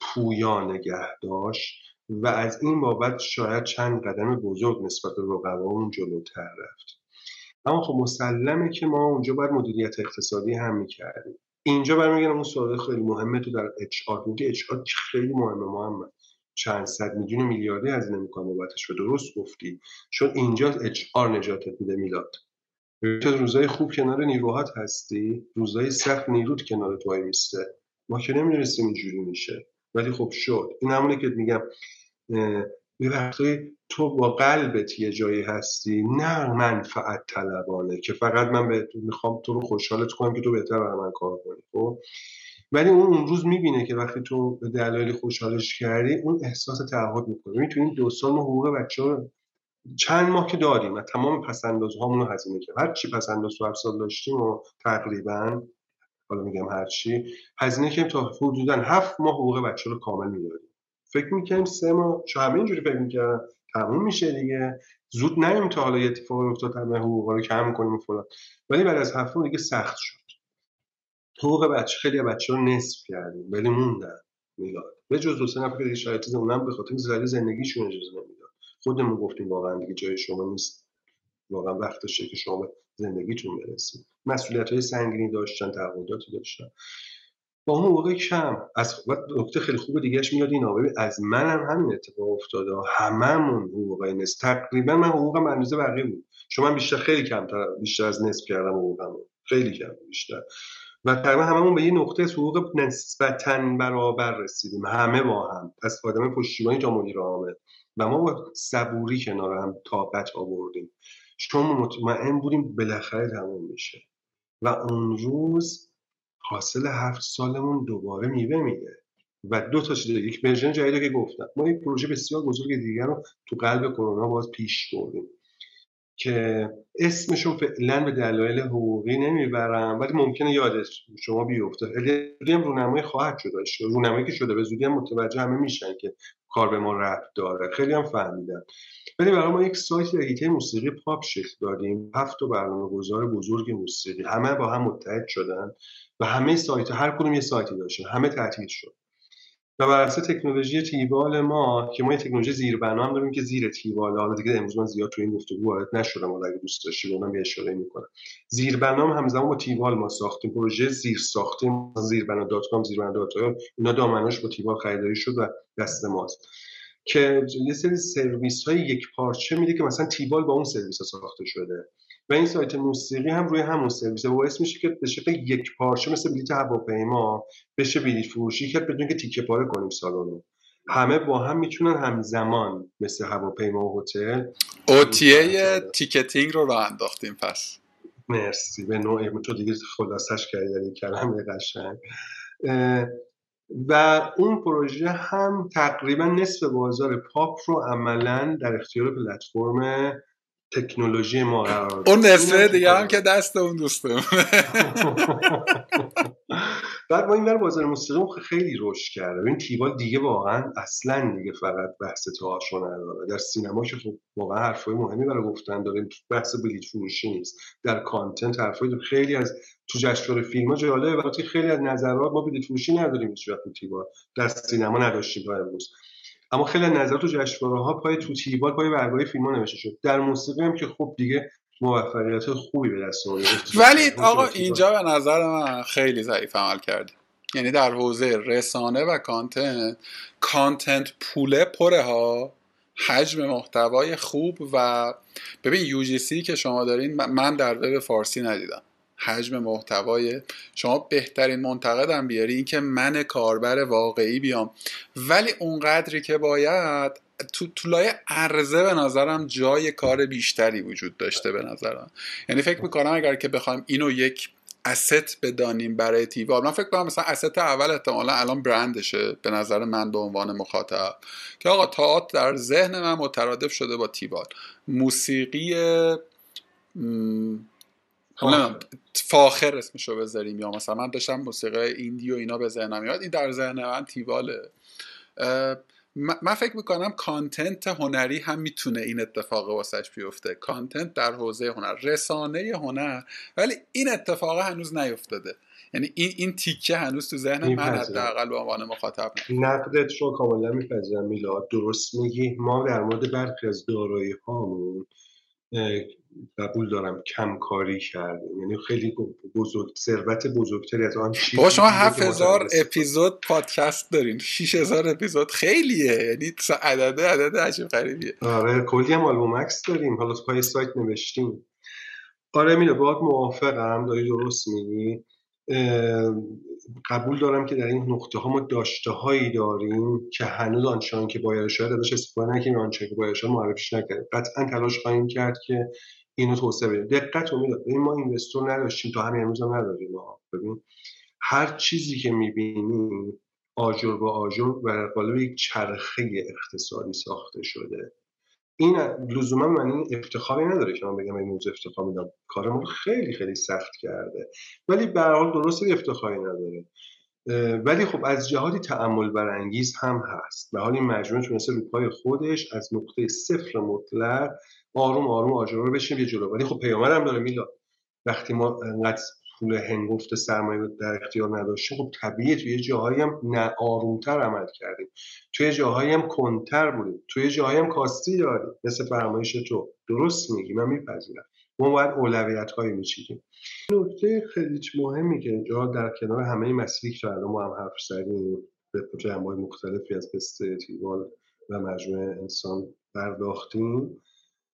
پویا نگه داشت و از این بابت شاید چند قدم بزرگ نسبت به رقبامون جلوتر رفت. اما خب مسلمه که ما اونجا باید مدیریت اقتصادی هم می‌کردیم. اینجا برمیگردم اون سوال خیلی مهمه تو در اچ آر. میگه اچ آر خیلی مهمه. محمد چند صد میلیون میلیاردی هزینه می‌کنه بابتش و درست گفتی. چون اینجا اچ آر نجاتت میده میلاد. تو روزای خوب کنار نیروهات هستی؟ روزای سخت نیروت کنار تو میسته. ما که نمی‌دونستیم اینجوری میشه. ولی خب شد. این همونه که میگم یه وقتی تو با قلبت یه جایی هستی. نه منفعت طلبانه که فقط من می‌خوام تو رو خوشحالت کنم که تو بهتر برای من کار کنی خب؟ ولی اون اون روز می‌بینه که وقتی تو به دلایلی خوشحالش کردی اون احساس تعهد می‌کنه. تو این دو سال ما حقوق بچه رو چند ماه که داریم و تمام پسندازهامون رو هزینه کرد هر چی پسنداز تو هر سال داشتیم و تقریبا حالا میگم هر چی هزینه که تا حدودا هفت ماه حقوق بچه رو کامل میداریم. فکر می‌کنیم سه ماه چه همه اینجوری فکر می‌کردن تموم میشه دیگه. زود نیم تا حالا یه اتفاقی افتاد همه حقوقا رو کم کنیم و فلان. ولی بعد از هفته دیگه سخت شد. حقوق بچه خیلی بچه رو نصف کردیم ولی موندن میلاد به جز دو سه نفر که شرایط اونم به خاطر زری زندگیشون اجازه نمی‌داد. خودمون گفتیم واقعا دیگه جای شما نیست. واقعا وقتشه که شما زندگیتون برسید. مسئولیت های سنگینی داشتن تعهداتی داشتن. با اون موقع کم. از نکته خیلی خوب دیگهش میاد اینا. ببین از منم هم همین اتفاق افتاده. هممون حقوق نصف تقریبا من حقوقم اندازه بقیه بود. چون من بیشتر خیلی کمتر بیشتر از نصف کردم حقوقم خیلی کم بیشتر. و تقریبا هممون به یه نقطه حقوق نسبتا برابر رسیدیم. همه با هم. از آدم پشتیبانی تا مدیر عامل و ما با صبوری کنار هم طاقت آوردیم. چون مطمئن بودیم بالاخره تموم میشه. و اون روز حاصل هفت سالمون دوباره میوه میده و دو تا چیز یک ورژن جدید که گفتم. ما یک پروژه بسیار بزرگ دیگر رو تو قلب کرونا باز پیش بردیم. که اسمشون فعلا به دلایل حقوقی نمی‌برم ولی ممکنه یادش شما بیفته. خیلی هم رونمایی خواهد شده رونمایی که شده به زودی هم متوجه همه میشن که کار به ما ربط داره. خیلی هم فهمیدن ولی برای ما یک سایت در موسیقی پاپ شکل دادیم. هفت برنامه گذار بزرگ موسیقی. همه با هم متحد شدن و همه سایت هر کدوم یه سایتی داشتن. همه تعطیل شد. و بر اساس تکنولوژی تیوال ما که ما یه تکنولوژی زیربنا هم داریم که زیر تیوال. حالا دیگه امروز من زیاد تو این گفتگو وارد نشدم ولی اگه دوست داشتی اونم یه اشاره می‌کنم. زیربنا هم همزمان با تیوال ما ساختیم. پروژه زیر ساختیم. زیربنا dot com زیربنا dot اینا دامنش با تیوال خریداری شد و دست ماست. که یه سری سرویس های یک پارچه میده که مثلا تیوال با اون سرویس ساخته شده. و این سایت موسیقی هم روی همون سرویس و باعث میشه که به شکل یک پارچه مثل بلیت هواپیما بشه بلیت فروشی کرد بدون که تیکه پاره کنیم سالن همه با هم می‌تونن همزمان مثل هواپیما و هتل
OTA ی ticketing رو راه انداختیم پس.
مرسی. به نوعی تو دیگه خلاصش کردی یعنی کلمه قشنگ. و اون پروژه هم تقریبا نصف بازار پاپ رو عملا در اختیار پلتفرم تکنولوژی ما قرار
اون نصفه دیگه هم که دست اون دوسته.
بعد ما این بر بازار موسیقی خیلی رشد کرده. این تیبال دیگه واقعا اصلا دیگه فقط بحث تئاتر نداره. در سینما که خب واقعا حرفای مهمی برای گفتن داره. بحث بلیت فروشی نیست. در content حرفای خیلی از تو جشنواره فیلم ها جالبه وقتی خیلی از نظرات ما بلیت فروشی نداریم هیچ وقت تیوال در سینما نداشتیم تا امروز. اما خیلی نظر تو جشنواره ها پای تو تیوال پای برگه فیلم ها نوشته شد. در موسیقی هم که خب دیگه موفقیت خوبی به دست
ولی آقا اینجا به نظر من خیلی ضعیف عمل کرده. یعنی در حوزه رسانه و content content پوله پره ها. حجم محتوای خوب و ببین یو که شما دارین من در وب فارسی ندیدم. حجم محتوای. شما بهترین منتقدم بیاری اینکه من کاربر واقعی بیام. ولی اونقدری که باید تو طولای عرضه به نظرم جای کار بیشتری وجود داشته به نظرم. یعنی فکر می‌کنم اگر که بخوایم اینو یک است بدانیم برای تیوال من فکر کنم مثلا است اول احتمالا الان برندشه به نظر من به عنوان مخاطب. که آقا تاعت در ذهن من مترادف شده با تیوال موسیقی فاخر اسمشو بذاریم یا مثلا من داشتم موسیقی ایندی و اینا به ذهنم یاد این در ذهن من تیواله. من فکر می‌کنم کانتنت هنری هم می‌تونه این اتفاق واسش بیفته. کانتنت در حوزه هنر رسانه هنر ولی این اتفاق هنوز نیفتاده. یعنی این این تیکه هنوز تو ذهن من حداقل به عنوان مخاطب
نقدت رو کاملا میپذیرم میلاد. درست میگی؟ ما در مورد برخی از دارایی هامون قبول دارم کم کاری کردیم. یعنی خیلی بزرگ ثروت بزرگتری از آن چیزی
با شما 7000 اپیزود پادکست دارین. 6000 اپیزود خیلیه. یعنی عدد عدد عجیب غریبیه.
آره کلی هم آلبوم عکس داریم. حالا پای سایت نوشتیم. آره میره باید موافقم. داری درست میگی. قبول دارم که در این نقطه ها ما داشته هایی داریم که هنوز آنچنان که باید شاید ازش استفاده نکنیم آنچنان که باید شاید معرفیش نکردیم. قطعا تلاش خواهیم کرد که اینو توسعه بدیم. دقت رو می‌داد ما اینوستور نداشتیم تا همین امروز هم نداریم. ببین هر چیزی که می‌بینیم آجر با آجر و قالب یک چرخه اقتصادی ساخته شده. این لزوما این افتخاری نداره که من بگم این موضوع افتخار میدم. کارمون خیلی خیلی سخت کرده. ولی به حال درست افتخاری نداره. ولی خب از جهاتی تعمل برانگیز هم هست. به حال این مجموعه تونسته رو پای خودش از نقطه صفر مطلق آروم آروم آجرا رو بشیم یه جلو. ولی خب پیامبر هم داره میلاد وقتی ما انقدر پول هنگفت سرمایه در اختیار نداشتیم خب طبیعیه توی جاهایی هم نه آرومتر عمل کردیم. توی جاهایی هم کنتر بودیم. توی جاهایی هم کاستی داریم. مثل فرمایش تو. درست میگی من میپذیرم. ما باید اولویت هایی میچیدیم نکته خیلی مهمی که اینجا در کنار همه مسیری که ما هم حرف زدیم به جنبه مختلفی از پست تیوال و مجموعه انسان پرداختیم.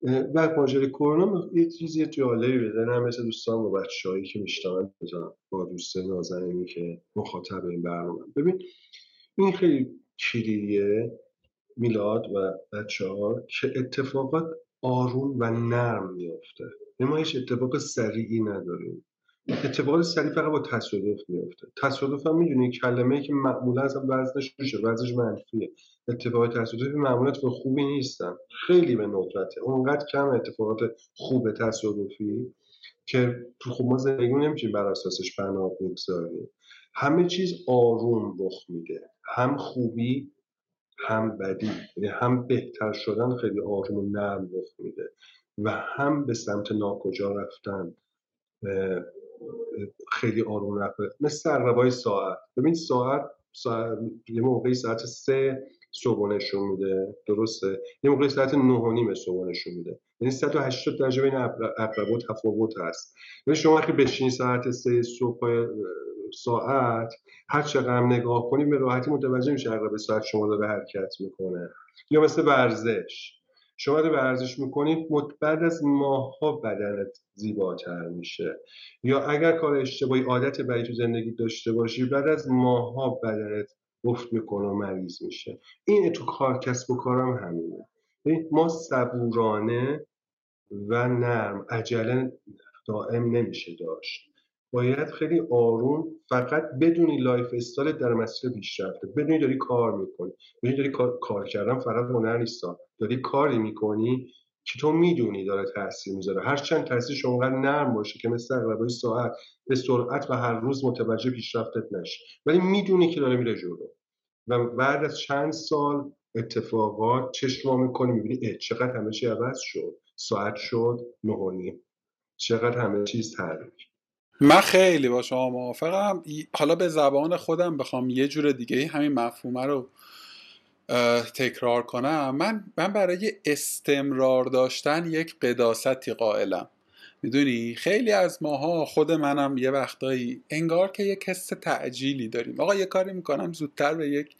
و ماجرای کرونا یه چیزی جالبی بزنم مثل دوستان و بچه‌هایی که میشتن بزنم با دوست نازنینی که مخاطب این برنامه. ببین این خیلی کلیدیه میلاد و بچه ها که اتفاقات آروم و نرم میافته. ما هیچ اتفاق سریعی نداریم. اتفاقات سریع فقط با تصادف میفته تصادف هم می‌دونی کلمه ای که معمولا از وزنش میشه وزنش منفیه. اتفاقات تصادفی معمولا اتفاق خوبی نیستن. خیلی به ندرته. اونقدر کم اتفاقات خوب تصادفی که تو خب ما زندگی نمیشه بر اساسش بنا بگذاریم. همه چیز آروم رخ میده. هم خوبی هم بدی. یعنی هم بهتر شدن خیلی آروم و نرم رخ میده. و هم به سمت ناکجا رفتن. خیلی آروم رفته مثل سربای ساعت. ببین ساعت, ساعت یه موقعی ساعت سه صبح نشون میده. درسته؟ یه موقعی ساعت نه و نیم صبح نشون میده. یعنی 180 درجه بین اقرب و تفاوت هست. یعنی شما که بشین ساعت سه صبح ساعت هر چقدر نگاه کنیم به راحتی متوجه میشه اقرب ساعت شما داره حرکت می‌کنه. یا مثل ورزش. شما رو ورزش می‌کنید بعد از ماهها بدنت زیباتر میشه. یا اگر کار اشتباهی عادت بدی تو زندگی داشته باشی بعد از ماهها بدنت افت می‌کنه و مریض میشه. این تو کار کسب و کارم همینه. ما صبورانه و نرم عجله دائم نمیشه داشت. باید خیلی آروم فقط بدونی lifestyle در مسیر پیشرفته. بدونی داری کار می‌کنی. بدونی داری کار, کار کردن فقط هنر نیست داری کاری می‌کنی که تو می‌دونی داره تاثیر می‌ذاره. هر چند اونقدر نرم باشه که مثل عقربه های ساعت به سرعت و هر روز متوجه پیشرفتت نشه ولی می‌دونی که داره میره جلو. و بعد از چند سال اتفاقات چشم می‌کنی می‌بینی چقدر همه چی عوض شد. ساعت شد نه چقدر همه چیز تغییر.
من خیلی با شما موافقم. حالا به زبان خودم بخوام یه جور دیگه همین مفهومه رو تکرار کنم. من من برای استمرار داشتن یک قداستی قائلم. می‌دونی؟ خیلی از ماها خود منم یه وقتایی انگار که یک حس تعجیلی داریم. آقا یه کاری می‌کنم زودتر به یک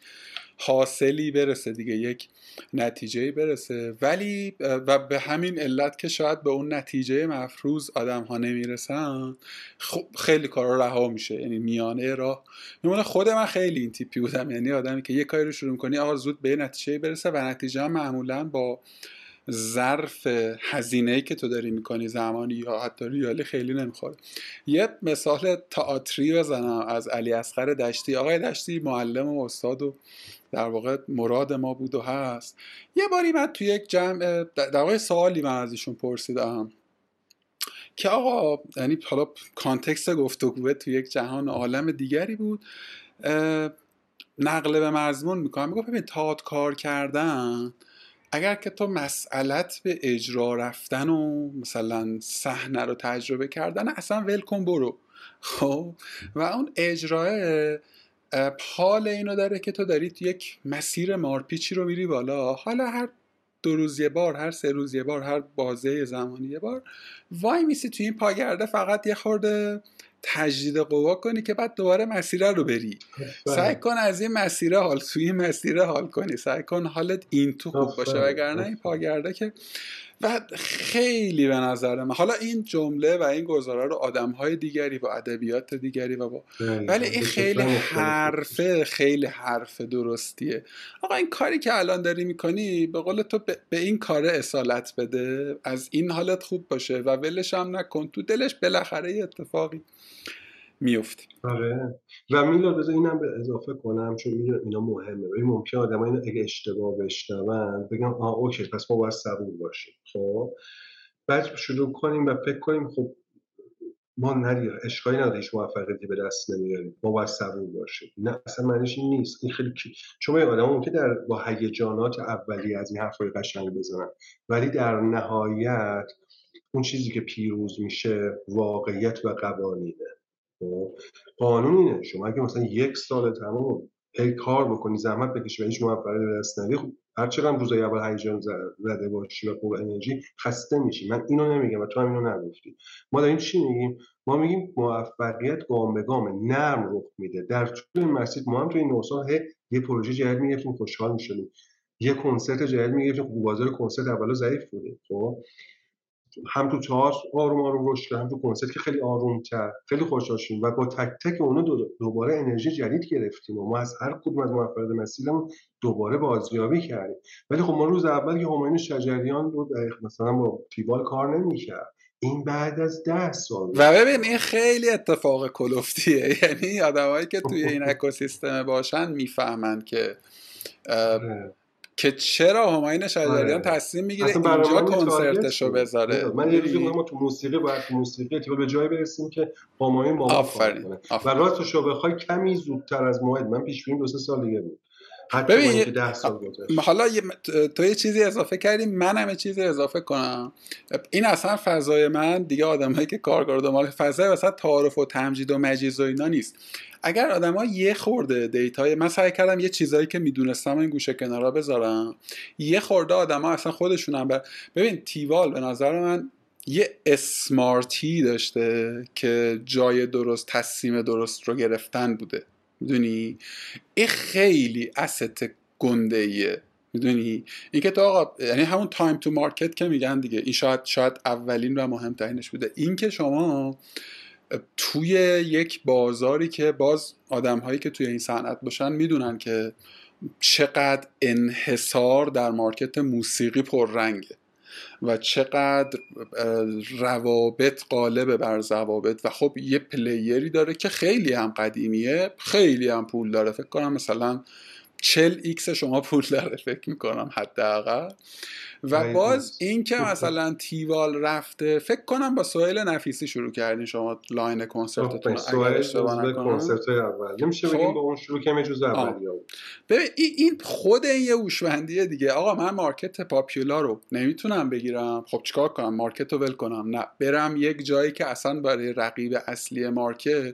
حاصلی برسه دیگه یک نتیجه برسه. ولی و به همین علت که شاید به اون نتیجه مفروض آدم ها نمی‌رسن خب خیلی کارا رها میشه. یعنی میانه راه نمونه خود من خیلی این تیپی بودم. یعنی آدمی که یه کاری رو شروع کنی آقا زود به نتیجه برسه و نتیجه معمولا با ظرف هزینه که تو داری می‌کنی زمانی یا حتی ریالی خیلی نمی‌خوره. یه مثال تئاتری بزنم از علی اصغر دشتی. آقای دشتی معلم و استاد و در واقع مراد ما بود و هست. یه باری من تو یک جمع در واقع سوالی من از ایشون پرسیدم که آقا یعنی حالا کانتکست گفتگوه تو یک جهان عالم دیگری بود نقل به مضمون می‌کنم. می‌گفت ببین تات کار کردن اگر که تو مسئلت به اجرا رفتن و مثلا صحنه رو تجربه کردن اصلا ول کن برو. خب؟ و اون اجراه حال اینو داره که تو داری یک مسیر مارپیچی رو میری بالا. حالا هر دو روز یه بار هر سه روز یه بار هر بازه زمانی یه بار وای میسی تو این پاگرده فقط یه خورده تجدید قوا کنی که بعد دوباره مسیر رو بری. بله. سعی کن از این مسیر حال این مسیر حال کنی. سعی کن حالت این تو خوب باشه وگرنه این پاگرده که و خیلی به نظر من حالا این جمله و این گزاره رو آدم های دیگری با ادبیات دیگری و با ولی این خیلی حرفه خیلی حرف درستیه. آقا این کاری که الان داری می‌کنی به قول تو به این کار اصالت بده از این حالت خوب باشه و ولش هم نکن. تو دلش بالاخره اتفاقی میفته
آره. و میلاد بذار اینم به اضافه کنم چون می‌دونم اینا مهمه. ولی ممکن آدم اینو اگه اشتباه بشنون بگم آ اوکی پس ما باید صبور باشیم. خب؟ بعد شروع کنیم و فکر کنیم خب ما ندید اشکالی نداره هیچ موفقیتی به دست نمیاریم. ما باید صبور باشیم. نه اصلا معنیش این نیست. این خیلی کی شما یه آدم ممکن در با هیجانات اولی از این حرفای قشنگ بزنن. ولی در نهایت اون چیزی که پیروز میشه واقعیت و قوانینه. قانون اینه. شما اگه مثلا یک سال تمام هی کار بکنی زحمت بکشی و هیچ موفقیتی دست ندی خب هر چقدر روزای اول هیجان زده باشی و پر انرژی خسته میشی. من اینو نمیگم و تو هم اینو نگفتی. ما داریم چی میگیم؟ ما میگیم موفقیت گام به گام نرم رخ میده. در طول این مسیر ما هم توی این سال یه پروژه جدید می‌گفتیم خوشحال می‌شدیم. یه کنسرت جدید می‌گفتیم خب بازار کنسرت اولا ضعیف بوده. خب؟ هم تو تئاتر آروم آروم رشد هم تو کنسرت که خیلی آروم تر خیلی خوشحال شدیم و با تک تک اونو دوباره انرژی جدید گرفتیم و ما از هر کدوم از موفقیت مسیرمون دوباره بازیابی کردیم. ولی خب ما روز اول که همایون شجریان رو مثلا با تیبال کار نمی‌کرد. این بعد از ده سال.
و ببین این خیلی اتفاق کلفتیه یعنی آدمایی که توی این اکوسیستم باشن می‌فهمن که. که چرا هماین شجریان
آره.
تصمیم می‌گیره اینجا کنسرتشو. بذاره
من یه روزی ما تو موسیقی باید تو موسیقی که به جایی برسیم که همایون ما
آفرین
و
آفرین.
راست رو بخوای کمی زودتر از موعد من پیش بینی دو سه سال دیگه بود
ببین،
اینکه ده سال گذشت.
حالا یه- تو یه چیزی اضافه کردی منم یه چیزی اضافه کنم. این اصلا فضای من دیگه آدمایی که کارگار دنبال فضای وسط تعارف و تمجید و مجیز و اینا نیست. اگر آدما یه خورده دیتای من سعی کردم یه چیزایی که می‌دونستم این گوشه کنارا بذارم. یه خورده آدما اصلا خودشونم بر... ببین تیوال به نظر من یه اسمارتی داشته که جای درست تصمیم درست رو گرفتن بوده. می‌دونی؟ این خیلی asset گنده ایه می‌دونی اینکه تو آقا یعنی همون time to market که میگن دیگه این شاید شاید اولین و مهمترینش بوده. اینکه شما توی یک بازاری که باز آدم هایی که توی این صنعت باشن می‌دونن که چقدر انحصار در market موسیقی پررنگه. و چقدر روابط غالبه بر ضوابط و خب یه player ی داره که خیلی هم قدیمیه خیلی هم پول داره. فکر کنم مثلا 40 X شما پول داره فکر می‌کنم حداقل. و
خیلی
باز. این که مثلا تیوال رفته فکر کنم با سهیل نفیسی شروع کردین شما line کنسرتتون رو، اگر اشتباه
کنسرت اول. نمیشه
خب.
بگیم با اون شروع کمی جز اولی
ببین این خود این یه هوشمندیه دیگه. آقا من market popular رو نمی‌تونم بگیرم. خب چیکار کنم؟ market رو ول کنم. نه برم یک جایی که اصلا برای رقیب اصلی market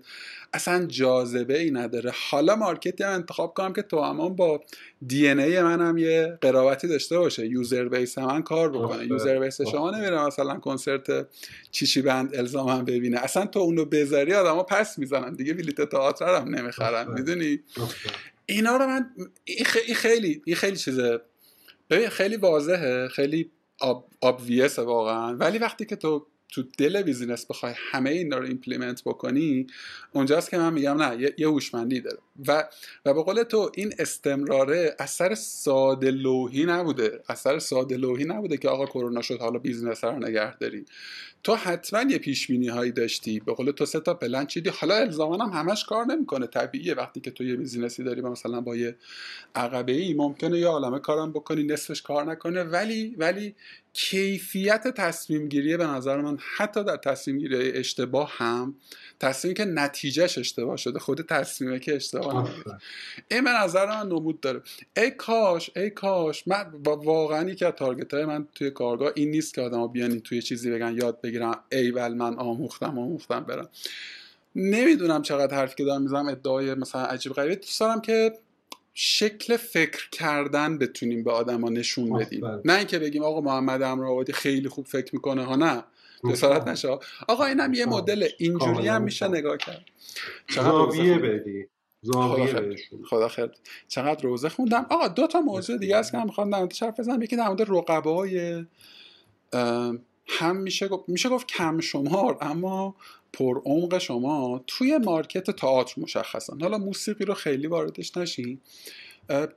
اصلا جاذبه ای نداره. حالا market ی هم انتخاب کنم که تو با DNA منم یه قرابتی داشته باشه. user base من کار بکنه. user base شما. نمیره مثلا کنسرت چیچی بند الزامم ببینه اصلا تو اونو بذاری آدما پس می‌زنن دیگه بلیت تئاتر هم نمی‌خرن. می‌دونی. اینا رو من این خیلی این خیلی چیزه ببین خیلی واضحه خیلی ob- obvious ه واقعا ولی وقتی که تو تو دل business بخوای همه اینا رو implement بکنی اونجاست که من میگم نه یه- یه هوشمندی داره و و به قول تو این استمراره از سر ساده لوحی نبوده. از سر ساده لوحی نبوده که آقا کرونا شد حالا business رو نگه داری. تو حتما یه پیش بینی هایی داشتی. به قول تو سه تا پلن چیدی. حالا الزاما هم همش کار نمی‌کنه. طبیعیه وقتی که تو یه business ی داری و مثلا با یه عقبه ای ممکنه یه عالمه کارم بکنی نصفش کار نکنه. ولی ولی کیفیت تصمیم گیری به نظر من حتی در تصمیم گیری اشتباه هم تصمیم که نتیجهش اشتباه شده خود تصمیمه که اشتباه
آفرین.
این به نظر من نمود داره. ای کاش ای کاش من واقعا یکی از تارگت های من توی کارگاه این نیست که آدما بیان توی چیزی بگن یاد بگیرم ای ول من آموختم آموختم برم. نمی‌دونم چقدر حرفی که دارم می‌زنم ادعای مثلا عجیب غریبه. دوست دارم که شکل فکر کردن بتونیم به آدما نشون بدیم. نه اینکه بگیم آقا محمد امرآبادی خیلی خوب فکر می‌کنه ها نه. جسارت نشه. آقا اینم یه مدل اینجوری هم میشه. نگاه کرد.
زاویه. بدی. زاویه
خدا خیر.
بهشون
خدا خیر. چقدر روزه خوندم؟ آقا دو تا موضوع دیگه هست که من می‌خوام در موردش حرف بزنم. یکی در مورد رقبای هم میشه گفت میشه گفت کم شمار اما پر عمق شما توی مارکت تئاتر مشخصا حالا موسیقی رو خیلی واردش نشین.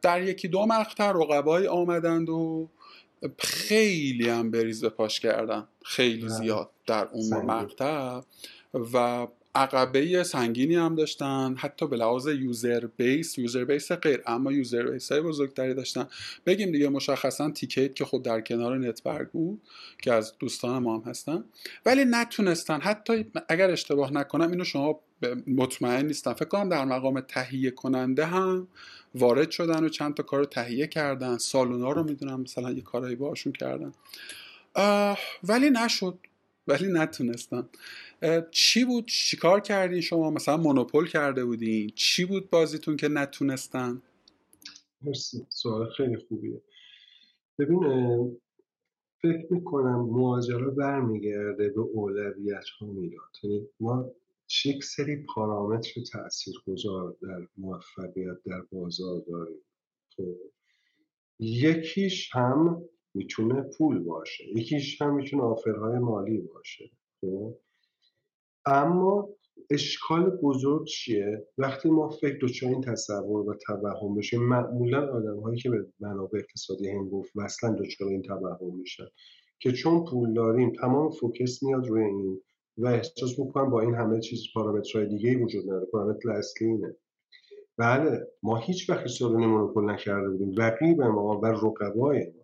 در یکی دو مقطع رقبای آمدند و خیلی هم بریز بپاش کردن. خیلی
بله.
زیاد در اون. مقطع. و عقبه سنگینی هم داشتن حتی به لحاظ user base user base غیر اما user base های بزرگتری داشتن. بگیم دیگه مشخصا تیکیت که خب در کنار نت‌برگ بود که از دوستان ما هم هستن ولی نتونستن. حتی اگر اشتباه نکنم اینو شما مطمئن نیستم فکر کنم در مقام تهیه کننده هم وارد شدن و چند تا کار رو تهیه کردن. سالونا رو می‌دونم مثلا یه کارایی باشون کردن. ولی نشد. ولی نتونستن چی بود؟ چیکار کردین شما؟ مثلا مونوپول کرده بودین. چی بود بازیتون که نتونستن؟
مرسی. سوال خیلی خوبیه. ببین فکر می‌کنم ماجرا برمیگرده به اولویت ها میلاد یعنی ما یک سری پارامتر تاثیرگذار در موفقیت در بازار داریم. خب یکیش هم می‌تونه پول باشه. یکیش هم می‌تونه آفرهای مالی باشه خب؟ اما اشکال بزرگ چیه؟ وقتی ما فکر دچار این تصور و توهم بشیم معمولا آدم هایی که به منابع اقتصادی هم گفت وصلا دچار این توهم میشن که چون پول داریم تمام فوکس میاد روی این و احساس می‌کنم با این همه چیز پارامترهای دیگه وجود نداره پارامتر اصلی اینه. بله ما هیچ وقت سالن مونوپول نکرده بودیم. رقیب ما و رقبای ما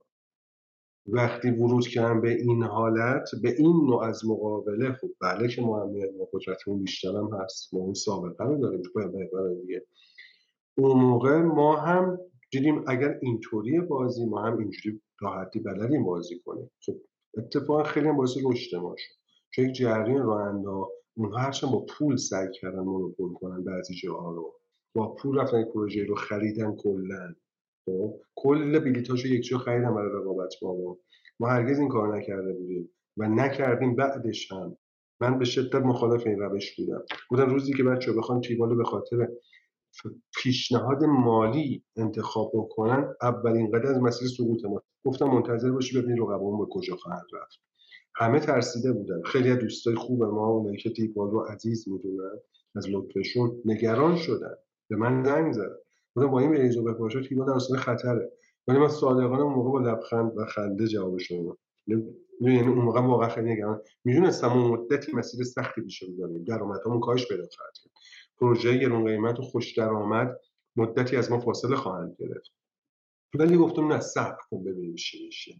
وقتی ورود کردن به این حالت به این نوع از مقابله خب بله که ما هم قدرتمون بیشتر هم هست ما اون سابقه رو داریم برای دیگه. اون موقع ما هم دیدیم اگر اینطوری بازی ما هم اینجوری راحتی بلدیم بازی کنیم. خب اتفاقا خیلی هم باعث رشد ما شد. چون یک جریان راننده اونها هرچند با پول سعی کردن مونوپول کنن بعضی جاها رو. با پول رفتن پروژه رو خریدن کلا. خب کل بلیتاشو یک جا خریدن برای رقابت با ما. ما هرگز این کار نکرده بودیم و نکردیم بعدش هم. من به شدت مخالف این روش بودم. بودن روزی که بچه بخوان تیبالو به خاطر پیشنهاد مالی انتخاب بکنن اولین قدم از مسیر سقوط ما. گفتم منتظر باشی ببینید رقبامون به کجا خواهند رفت. همه ترسیده بودن. خیلی از دوستای خوب ما اونایی که تیبال رو عزیز می‌دونن از لطفشون نگران شدن. به من زنگ زدن. بودم با این بریز و بپاشه تیبال در اصل خطره. ولی من صادقانه اون موقع با لبخند و خنده جوابشون یعنی اون موقع واقعا خیلی نگران می‌دونستم اون مدتی مسیر سختی پیش رو داریم. درآمدمون کاهش پیدا خواهد کرد. پروژه گرون قیمت و خوش درآمد مدتی از ما فاصله خواهند گرفت. ولی گفتم نه صبر کن ببینیم چی میشه.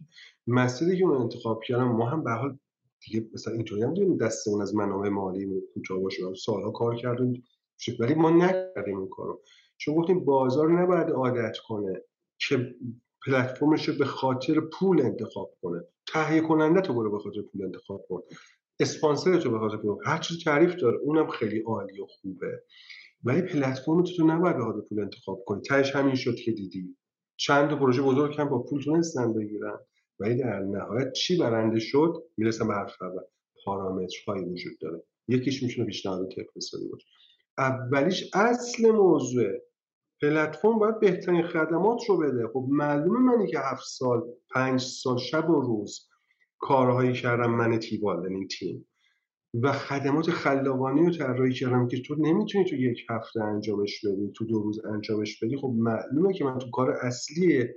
مسیری که اون انتخاب کردم ما هم به حال دیگه مثلا اینطوری هم داریم. دستمون از منابع مالی کوتاه باشه سالها کار کردیم. ولی ما نکردیم اون کارو. چون گفتیم بازار نباید عادت کنه که پلتفرمش رو به خاطر پول انتخاب کنه. تهیه کننده تو برو به خاطر پول انتخاب کن. اسپانسر تو به خاطر پول هر چیز تعریف داره اونم خیلی عالی و خوبه. ولی پلتفرم تو تو نباید به خاطر پول انتخاب کنی. تهش همین شد که دیدی. چند تا پروژه بزرگ هم با پول تونستن بگیرن ولی در نهایت چی برنده شد؟ می‌رسن به حرف اول. پارامترهایی وجود داره. یکیش می‌تونه پیشنهاد اقتصادی باشه. اولیش اصل موضوع پلتفرم باید بهترین خدمات رو بده. خب معلومه منی که هفت سال پنج سال شب و روز کارهایی کردم من تیبال این تیم. و خدمات خلاقانه رو طراحی کردم که تو نمی‌تونی تو یک هفته انجامش بدی تو دو روز انجامش بدی. خب معلومه که من تو کار اصلی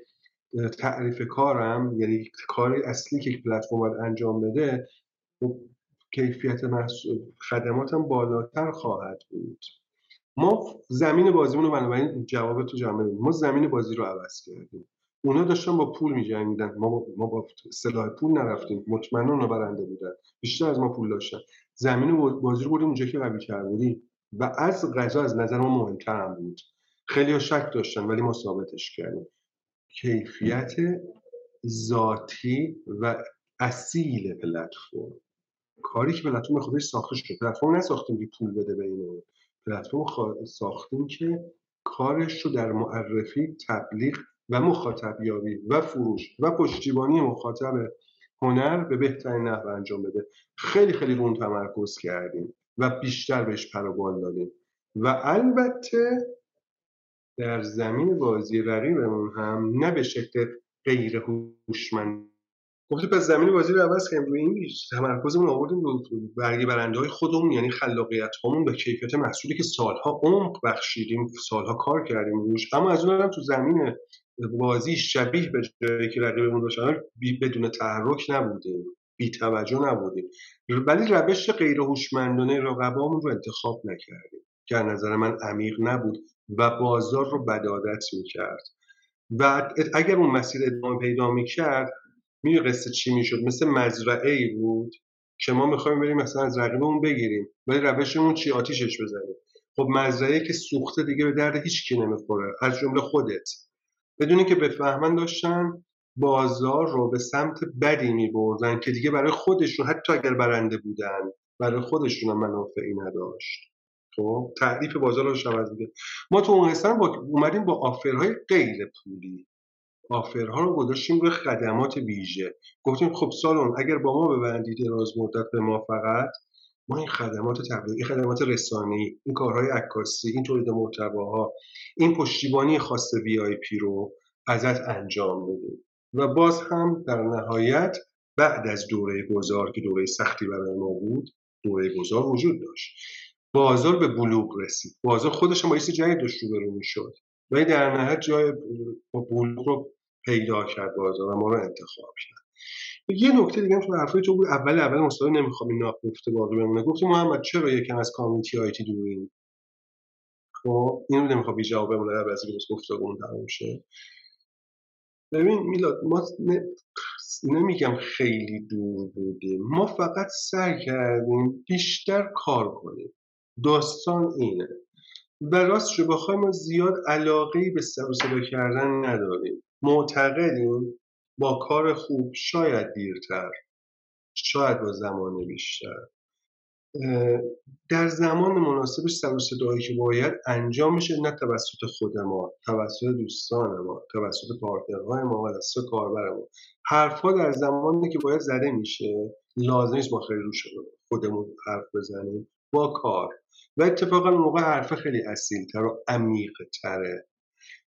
تعریف کارم یعنی کار اصلی که پلتفرم باید انجام بده خب کیفیت خدماتم بالاتر خواهد بود. ما زمین بازیمون رو بنابراین جواب تو جمع ما زمین بازی رو عوض کردیم. اونا داشتن با پول میجنگیدن. ما با, ما با سلاح پول نرفتیم. مطمئنا اونا برنده بودن. بیشتر از ما پول داشتن. زمین بازی رو بردیم اونجا که قوی بودیم. و از غذا از نظر ما مهمتر هم بود. خیلی ها شک داشتن ولی ما ثابتش کردیم. کیفیت ذاتی و اصیل پلتفرم. کاری که پلتفرم خودش ساخته شده. پلتفرم نساختیم که پول بده به اینو پلتفرم ساختیم که کارش رو در معرفی تبلیغ و مخاطب یابی و فروش و پشتیبانی مخاطب هنر به بهترین نحو انجام بده. خیلی خیلی رون تمرکز کردیم و بیشتر بهش پروبال دادیم. و البته در زمین بازی رقیبمون هم نه به شکل غیر هوشمند گفته پس زمین بازی رو عوض کردیم روی این تمرکزمون آوردیم رو برگی برنده های خودمون یعنی خلاقیت همون به کیفیت محصولی که سالها عمق بخشیدیم سالها کار کردیم روش. اما از اون هم تو زمین بازی شبیه به جایی که رقیبمون داشتن بدون تحرک نبودیم. بی توجه نبودیم. ولی روش غیر هوشمندانه رقبامون رو انتخاب نکردیم. که نظر من عمیق نبود و بازار رو بدادت می‌کرد. و اگر اون مسیر ادامه پیدا می‌کرد می‌دونی قصه چی می‌شد؟ مثل مزرعه ای بود که ما می‌خوایم بریم مثلا از رقیبمون بگیریم ولی روشمون چی؟ آتیشش بزنیم. خب مزرعه که سوخته دیگه به درد هیچ کی نمی‌خوره از جمله خودت. بدونی که بفهمن داشتن بازار رو به سمت بدی میبردن که دیگه برای خودشون حتی اگر برنده بودن برای خودشون هم منافعی نداشت. خب؟ تعریف بازار رو عوض میگه ما تو اون با اومدیم با آفرهای غیر پولی. آفرها رو گذاشتیم روی خدمات ویژه. گفتیم خب سالون اگر با ما ببندید دراز مدت به ما فقط ما این خدمات تبلیغی خدمات رسانی این کارهای عکاسی این تولید محتواها این پشتیبانی خاص وی آی پی رو ازت انجام بدیم. و باز هم در نهایت بعد از دوره گذار که دوره سختی برای ما بود دوره گذار وجود داشت. بازار به بلوغ رسید. بازار خودش هم با جدید داشت روبرو می‌شد. ولی در نهایت جای بلوغ رو پیدا کرد بازار و ما رو انتخاب کرد. یه نکته دیگه تو حرفای تو بود. اول اول مصاحبه نمی‌خوام این ناپخته باقی بمونه. گفتی محمد چرا یکم از کامیونیتی آیتی دوریم؟ خب اینو نمی‌خوام بی جواب بمونه. قبل از اینکه گفتگو تموم شه. ببین میلاد ما نمیگم خیلی دور بودیم. ما فقط سعی کردیم بیشتر کار کنیم. داستان اینه. و راست شو بخوایم ما زیاد علاقه به سر صدا کردن نداریم. معتقدیم با کار خوب شاید دیرتر شاید با زمان بیشتر. در زمان مناسبش سر صدایی که باید انجام میشه نه توسط خود ما توسط دوستان ما توسط پارتنرهای ما و توسط کاربر ما. حرفها در زمانی که باید زده میشه لازم نیست ما خیلی روش خودمون حرف بزنیم با کار. و اتفاقا موقع حرف خیلی اصیلتر و عمیقتره.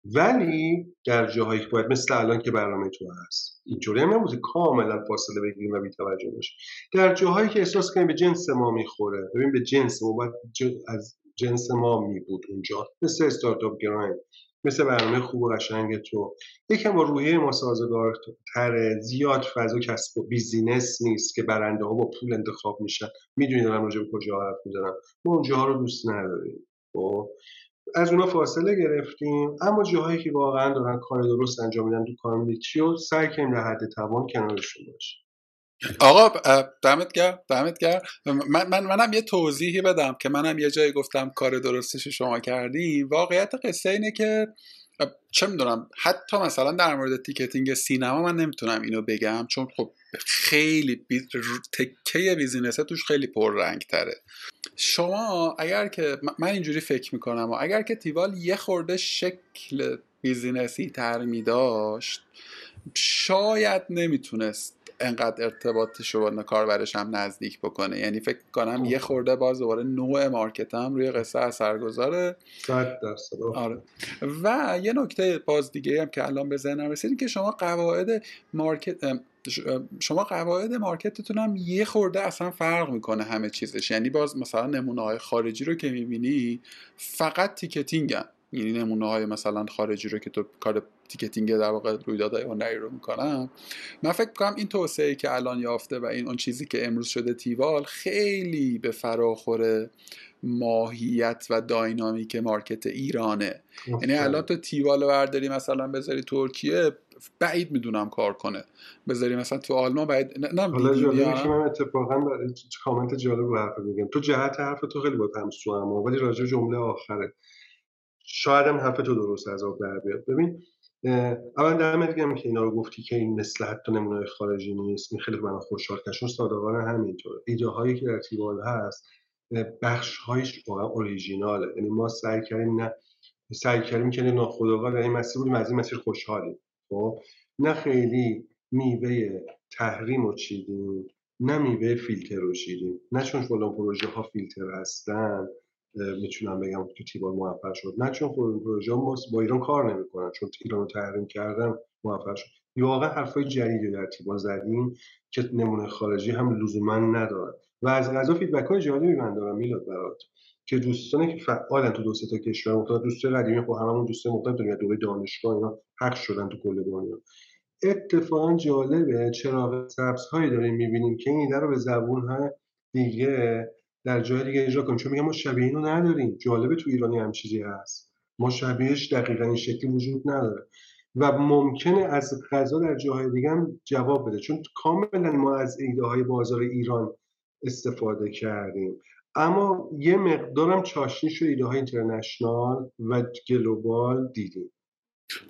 ولی در جاهایی که باید مثل الان که برنامه تو هست اینجوری هم نبوده. کاملا فاصله بگیریم و بیتوجه باشه در جاهایی که احساس کنیم به جنس ما می‌خوره ببین به جنس ما باید از جنس ما می بود اونجا. مثل استارتاپ گراین مثل برنامه خوب و قشنگ تو. یکم با روحیه ما سازگارتره زیاد فضا کسب و بیزینس نیست که برنده ها با پول انتخاب میشن. می‌دونی دارم راجع به کجا حرف می‌زنم. ما اونجاها رو دوست نداریم. خب؟ از اونا فاصله گرفتیم اما جاهایی که واقعا دارن کار درست انجام میدن تو کامیونیتی رو سعی کنیم در حد توان کنارشون باشیم.
آقا دمت گرم دمت گرم. من, من منم یه توضیحی بدم که منم یه جایی گفتم کار درستش شما کردی. واقعیت قصه اینه که چه می‌دونم حتی مثلا در مورد تیکتینگ سینما من نمی‌تونم اینو بگم چون خب خیلی بی... تکه business ه توش خیلی پر رنگ تره شما اگر که من اینجوری فکر می‌کنم و اگر که تیوال یه خورده شکل business ی تر میداشت شاید نمی‌تونست انقدر ارتباطش رو با کاربرش هم نزدیک بکنه. یعنی فکر کنم یه خورده باز دوباره نوع market هم روی قصه اثرگذاره. آره. و یه نکته باز دیگه هم که الان به ذهنم رسید که شما قواعد market شما قواعد market تون هم یه خورده اصلا فرق می‌کنه همه چیزش. یعنی باز مثلا نمونه های خارجی رو که می‌بینی فقط ticketing هم. یعنی نمونه های مثلا خارجی رو که تو کار ticketing در واقع رویدادهای هنری رو می‌کنم من فکر کنم این توسعه که الان یافته و این اون چیزی که امروز شده تیوال خیلی به فراخور ماهیت و dynamic market ایرانه. یعنی الان تو تیوال برداری مثلا بذاری ترکیه بعید می‌دونم کار کنه. بذاری مثلا تو آلمان بعید نه
حالا جالبه که من اتفاقا کامنت جالب رو حرف میگم تو جهت حرف تو خیلی با اما ولی راجع جمله آخره. شاید هم حرف تو درست از آب در بیاد. ببین اول در میگم که اینا رو گفتی که این مثل حتی نمونه خارجی نیست این خیلی من خوشحال کشون صادقانه همینطور ایده هایی که در تیوال هست بخش هایش واقعا اوریجیناله. یعنی ما سعی کردیم نه سعی کردیم که ناخودآگاه در این مسیر بودیم از این مسیر خوشحالیم. خب؟ نه خیلی میوه تحریم رو چیدیم نه میوه فیلتر رو چیدیم. نه چون فلان پروژه ها فیلتر هستن. می‌تونم بگم که تیبال موفق شد. نه چون خود پروژه با ایران کار نمی‌کنن چون ایران رو تحریم کردن موفق شد. واقعا حرفای جدیدی در تیبال زدیم که نمونه خارجی هم لزوما ندارن. و از غذا فیدبک های جالبی من دارم میلاد برات که دوستانی که فعالن تو دو تا کشور مختلف دوستای قدیمی خب هممون دوستای مختلف داریم دوره دانشگاه اینا حق شدن تو کل دنیا. اتفاقا جالبه چراغ سبز داریم می‌بینیم که این ایده رو به زبون های دیگه در جای دیگه اجرا کنیم. چون میگم ما شبیه اینو نداریم. جالبه تو ایرانی هم چیزی هست. ما شبیهش دقیقا این شکلی وجود نداره. و ممکنه از غذا در جاهای دیگه هم جواب بده. چون کاملا ما از ایده های بازار ایران استفاده کردیم. اما یه مقدارم چاشنی و ایده های اینترنشنال و گلوبال دیدیم.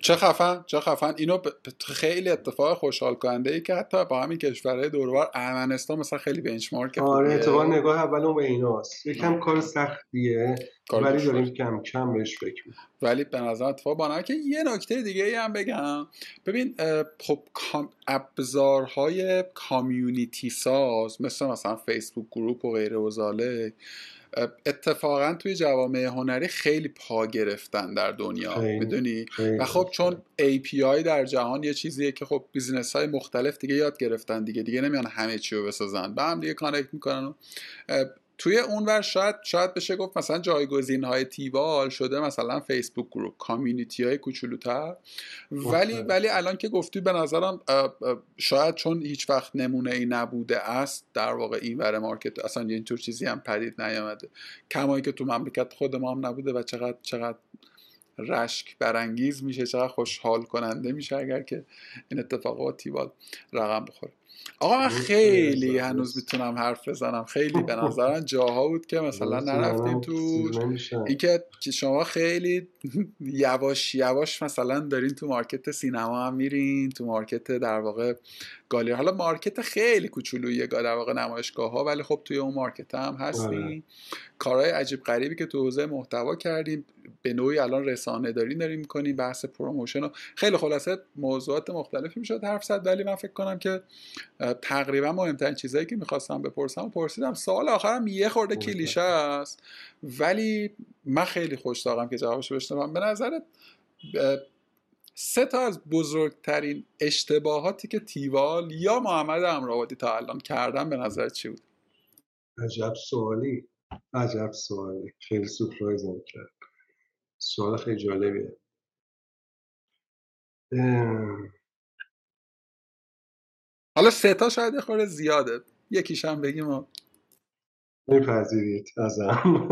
چه خفن چه خفن. اینو خیلی اتفاق خوشحال کننده ای که حتی با همین کشورهای دوربر ارمنستان مثلا خیلی بنچمارک
آره اتفاق نگاه اولمون به ایناست. یکم کار سختیه ولی داریم کم کم بهش فکر
ولی به نظر اتفاق با که یه نکته دیگه ای هم بگم. ببین خب ابزارهای community ساز مثل مثلا فیسبوک group و غیره و اتفاقا توی جوامع هنری خیلی پا گرفتن در دنیا می‌دونی؟ و خب چون API در جهان یه چیزیه که خب business های مختلف دیگه یاد گرفتن دیگه دیگه نمیان همه چی رو بسازن. به هم دیگه connect می‌کنن توی اونور شاید شاید بشه گفت مثلا جایگزین های تیوال شده مثلا فیسبوک گروپ کامیونیتی های کوچولوتر. ولی ولی الان که گفتی به نظرم شاید چون هیچ وقت نمونه ای نبوده است در واقع این ور مارکت اصلا اینطور چیزی هم پدید نیامده. کمایی که تو مملکت خود ما هم نبوده و چقدر چقدر رشک برانگیز میشه چقدر خوشحال کننده میشه اگر که این اتفاقات تیوال رقم بخوره. آقا من خیلی هنوز می‌تونم حرف بزنم. خیلی به نظرم جاها بود که مثلا نرفتیم تو اینکه شما خیلی یواش یواش مثلا دارین تو market سینما هم میرین تو market در واقع گالری. حالا market خیلی کوچولویه در واقع نمایشگاه ها ولی خب توی اون market هم هستین آره. کارهای عجیب غریبی که تو حوزه محتوا کردیم به نوعی الان رسانه داری داریم می‌کنیم بحث promotion و خیلی خلاصه موضوعات مختلفی می‌شد حرف زد ولی من فکر کنم که تقریبا مهمترین چیزایی که می‌خواستم بپرسم و پرسیدم سوال آخرم یه خورده کلیشه است ولی من خیلی خوشتاقم که جوابشو بشنوم. به نظرت سه تا از بزرگترین اشتباهاتی که تیوال یا محمد امراوادی تا الان کردن به نظر چی بود؟
عجب سوالی. عجب سوالی. خیلی سپرایزم کرد. سوال خیلی جالبیه.
حالا سه تا شاید خورده زیاده. یکیش هم بگیم و
میپذیرید ازم.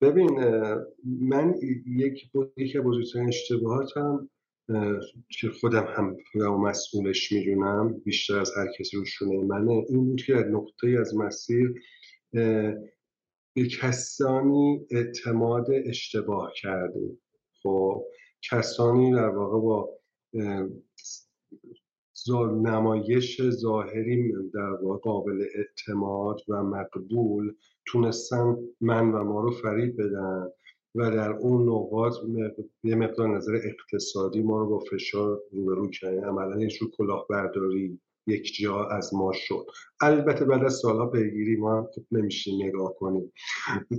ببین من یک یکی بزرگترین اشتباهاتم که خودم هم خودم مسئولش می‌دونم بیشتر از هر کسی روشونه منه. این بود که در نقطه از مسیر به کسانی اعتماد اشتباه کردیم. خب کسانی در واقع با نمایش ظاهری در واقع قابل اعتماد و مقبول تونستن من و ما رو فریب بدن و در اون نقاط یه مقدار نظر اقتصادی ما رو با فشار روبرو کردن. عملا یه کلاهبرداری یک جا از ما شد. البته بعد از سالها پیگیری ما هم خوب نمیشیم نگاه کنیم.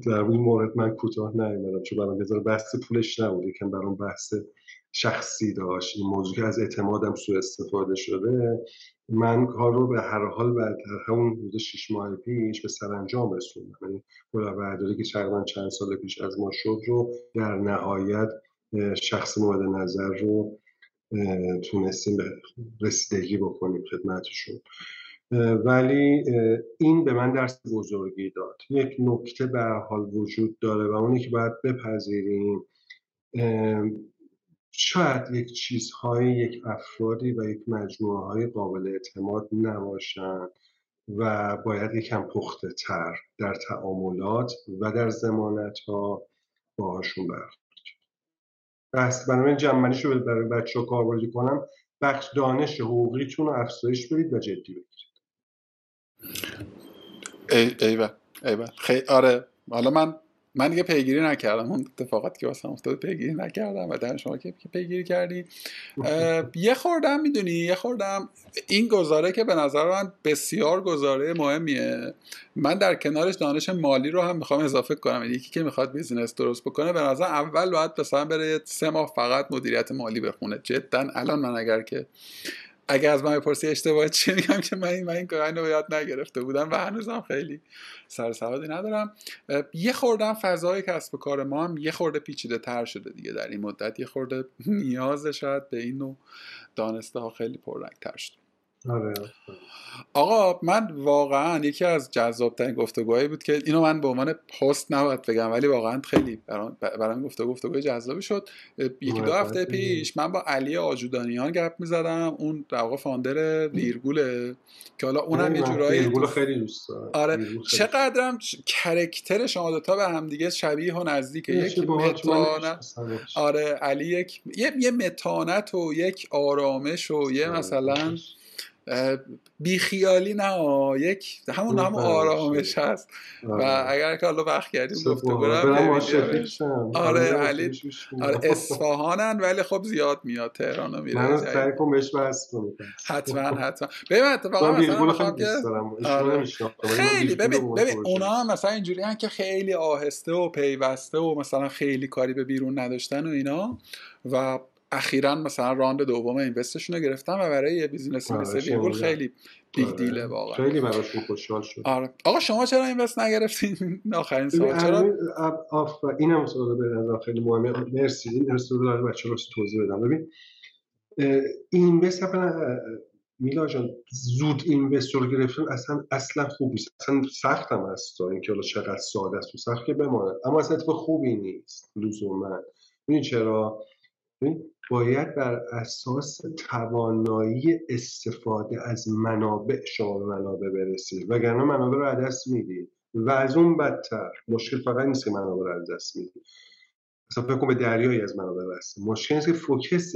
در این مورد من کوتاه نیومدم چون برام بذار بحث پولش نبود. یکم برام بحث شخصی داشت. این موضوع که از اعتمادم سوء استفاده شده من کار رو به هر حال بعد همون حدود شیش ماه پیش به سرانجام رسوندم. یعنی برداری که تقریبا چند سال پیش از ما شد رو در نهایت شخص مورد نظر رو تونستیم رسیدگی بکنیم خدمتشون. ولی این به من درس بزرگی داد. یک نکته به حال وجود داره و اونی که باید بپذیریم شاید یک چیزهای یک افرادی و یک مجموعه های قابل اعتماد نباشند و باید یکم پخته تر در تعاملات و در زمانت ها باهاشون برخورد بس بنابراین جمعنیش رو برای بچه ها کاربردی کنم. بخش دانش حقوقیتون رو افزایش بدید و جدی بگیرید.
ای ایوه ایوه خیلی آره. حالا من من دیگه پیگیری نکردم. اون اتفاقاتی که واسه افتاد پیگیری نکردم و در شما که پیگیری کردی. یه خوردم می‌دونی یه خوردم. این گزاره که به نظر من بسیار گزاره مهمیه. من در کنارش دانش مالی رو هم می‌خوام اضافه کنم. یعنی یکی که می‌خواد بیزینس درست بکنه به نظر اول باید مثلا بره سه ماه فقط مدیریت مالی بخونه. جدا الان من اگر که اگر از من بپرسی اشتباه چی میگم که من این من این رو یاد نگرفته بودم و هنوزم خیلی سر سوادی ندارم. یه خوردم فضای کسب و کار ما هم یه خورده پیچیده تر شده دیگه در این مدت. یه خورده نیاز شاید به این نوع دانسته ها خیلی پررنگ تر شده.
آره.
آقا من واقعا یکی از جذابترین گفتگوهایی بود که اینو من به عنوان پست نباید بگم ولی واقعا خیلی برام گفتگو گفتگوی جذابی شد. یکی دو هفته پیش من با علی آجودانیان گپ می‌زدم اون در واقع فاندر ویرگوله که حالا اونم یه جورایی
ویرگول خیلی دوست
آره چقدرم کرکتر شما دوتا به هم دیگه شبیه و نزدیکه. یک متانت آره علی یک یه, یه متانت و یک آرامش و یه آره، مثلا بیخیالی نه یک همون هم آرامش هست. و آره. اگر که حالا وقت کردیم گفته برم آره علی. آره اصفهانن ولی خب زیاد میاد. تهران رو میره
من سعی کنم بهش بحث
حتما حتما. ببین اتفاقا مثلا که آره. خیلی ببین ببین اونا هم مثلا اینجوری هن که خیلی آهسته و پیوسته و مثلا خیلی کاری به بیرون نداشتن و اینا و اخیرا مثلا راند دوم اینوستشون رو گرفتن و برای یه بیزینسی
آره،
مثل خیلی بیگ
آره.
دیله واقعا.
خیلی براشون خوشحال شد.
آره. آقا شما چرا اینوست نگرفتین؟ آخرین سوال. چرا؟
ببین، اب- آف این هم سوال به نظر خیلی مهمه. مرسی. این رسول برای بچه رو توضیح بدم. ببین اه، این بس میلا جان زود اینوستور گرفتن اصلا اصلا خوب نیست. اصلا سخت هم هست تا اینکه حالا چقدر ساده است و سخت که بماند. اما اصلا اتفاق خوبی نیست. لزوما. ببین چرا؟ باید بر اساس توانایی استفاده از منابع شما به منابع برسید. وگرنه منابع رو از دست می‌دید. و از اون بدتر مشکل فقط نیست که منابع رو از دست میدی اصلا فکر کن به دریایی از منابع بسته مشکل نیست که فوکست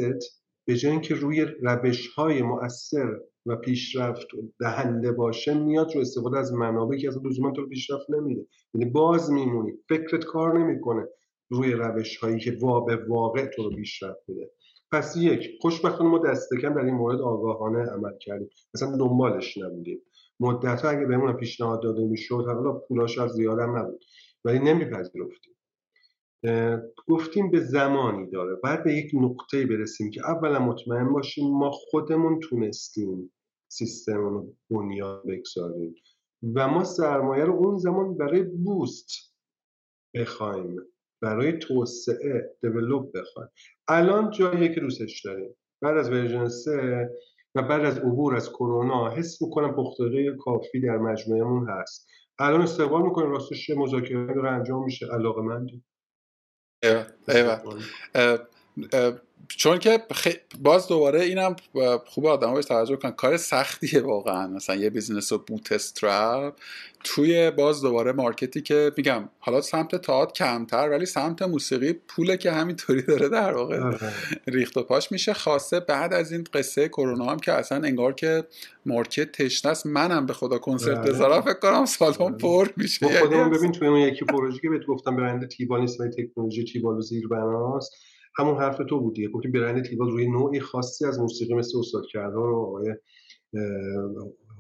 به جای اینکه روی روش های مؤثر و پیشرفت دهنده باشه میاد رو استفاده از منابعی که اصلا لزوما تو پیشرفت نمیده. یعنی باز میمونی. فکرت کار نمی‌کنه روی روش هایی که وا به واقع تو رو پیشرفت میده. پس یک خوشبختانه ما دست کم در این مورد آگاهانه عمل کردیم. اصلا دنبالش نبودیم. مدت اگه بهمون پیشنهاد داده می‌شد حالا پولاش از زیادم نبود. ولی نمیپذیرفتیم. گفتیم به زمانی داره. باید به یک نقطه برسیم که اولا مطمئن باشیم ما خودمون تونستیم سیستم رو بنیاد بگذاریم. و ما سرمایه رو اون زمان برای بوست بخوایم برای توسعه دیولوب بخوایم. الان جاییه که دوستش داریم. بعد از ورژن 3 و بعد از عبور از کرونا حس می‌کنم پختگی کافی در مجموعهمون هست. الان استقبال می‌کنیم. راستش مذاکره داره انجام میشه. علاقه
ایوه ایوه. اه، چون که خی- باز دوباره اینم خوب آدم بهش توجه کنن. کار سختیه واقعا. مثلا یه business رو bootstrap توی باز دوباره market ی که میگم حالا سمت تئاتر کمتر ولی سمت موسیقی پوله که همینطوری داره در واقع
آره.
ریخت و پاش میشه. خاصه بعد از این قصه کرونا هم که اصلا انگار که market تشنه است. منم به خدا کنسرت
آره.
بذارم. فکر کنم سالن
آره.
پر میشه.
ما
یعنی
ببین توی اون یکی پروژه که بهت گفتم برند تیوال نیست تکنولوژی تیوال و زیر بناست همون حرف تو بود دیگه. گفتی برند تیبال روی نوعی خاصی از موسیقی مثل استاد کردار و آقای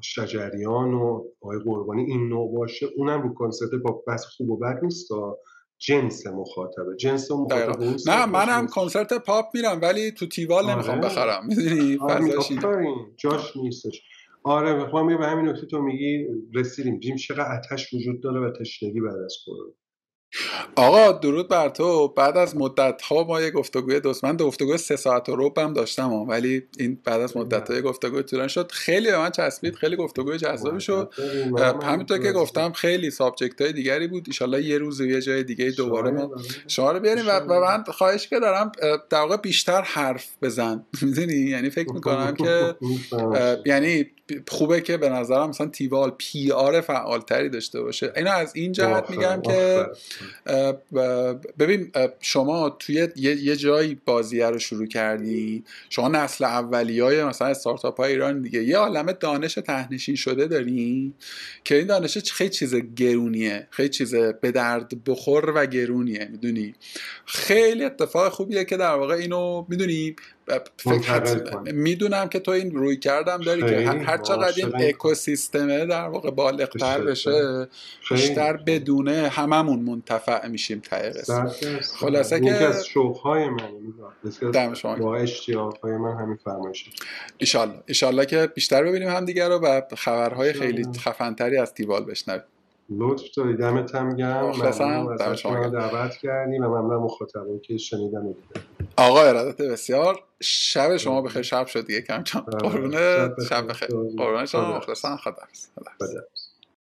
شجریان و آقای قربانی این نوع باشه. اونم رو کنسرت با بس خوب و بد نیست تا جنس مخاطبه جنس اون
دقیقا.
مخاطب اون
نه منم. کنسرت پاپ میرم ولی تو تیوال
آره.
نمی‌خوام بخرم. می‌دونی؟
آره جاش نیستش. آره می‌خوام به همین نکته تو میگی رسیدیم. دیدیم چقدر آتش وجود داره و تشنگی بعد از کرونا.
آقا درود بر تو. بعد از مدت ها ما یه گفتگوی دوست من دو گفتگوی سه ساعت و ربع هم داشتم. ولی این بعد از مدت های گفتگوی طولانی شد. خیلی به من چسبید خیلی گفتگوی جذابی شد. همینطور که گفتم خیلی subject های دیگری بود. ایشالله یه روز و یه جای دیگه دوباره ما شما رو بیاریم. و, من خواهش که دارم در واقع بیشتر حرف بزن. می‌دونی؟ یعنی فکر می‌کنم که اه، یعنی خوبه که به نظرم مثلا تیوال PR فعالتری داشته باشه. اینو از این جهت میگم که ببین شما توی یه, جایی بازیه رو شروع کردی. شما نسل اولی های مثلا استارتاپ های ایران دیگه. یه عالمه دانش تهنشین شده داری که این دانش خیلی چیز گرونیه. خیلی چیز به درد بخور و گرونیه می‌دونی؟ خیلی اتفاق خوبیه که در واقع اینو می‌دونی فکر. می‌دونم که تو این روی کردم داری که هر چقدر این اکوسیستمه در واقع بالغتر
بشه.
بیشتر بدونه هممون منتفع میشیم ته خلاصه
یکی
که-
از شوقهای من یکی
دم شما.
واقع اشتیاقهای من همین فرمایشه
ایشالله ایشالله که بیشتر ببینیم هم دیگه رو و خبرهای خیلی. خفنتری از تیوال بشنویم
لطف داری دمت هم گرم.
مخلصم.
دعوت کردی و ممنونم مخاطبان که شنیدن و دیدن.
آقا ارادت بسیار. شب شما بخیر. شب شد دیگه. کم کم.
آره.
قربون.
شب بخیر.
شب بخیر. قربون. شما. مخلصم. حافظ.
خدا.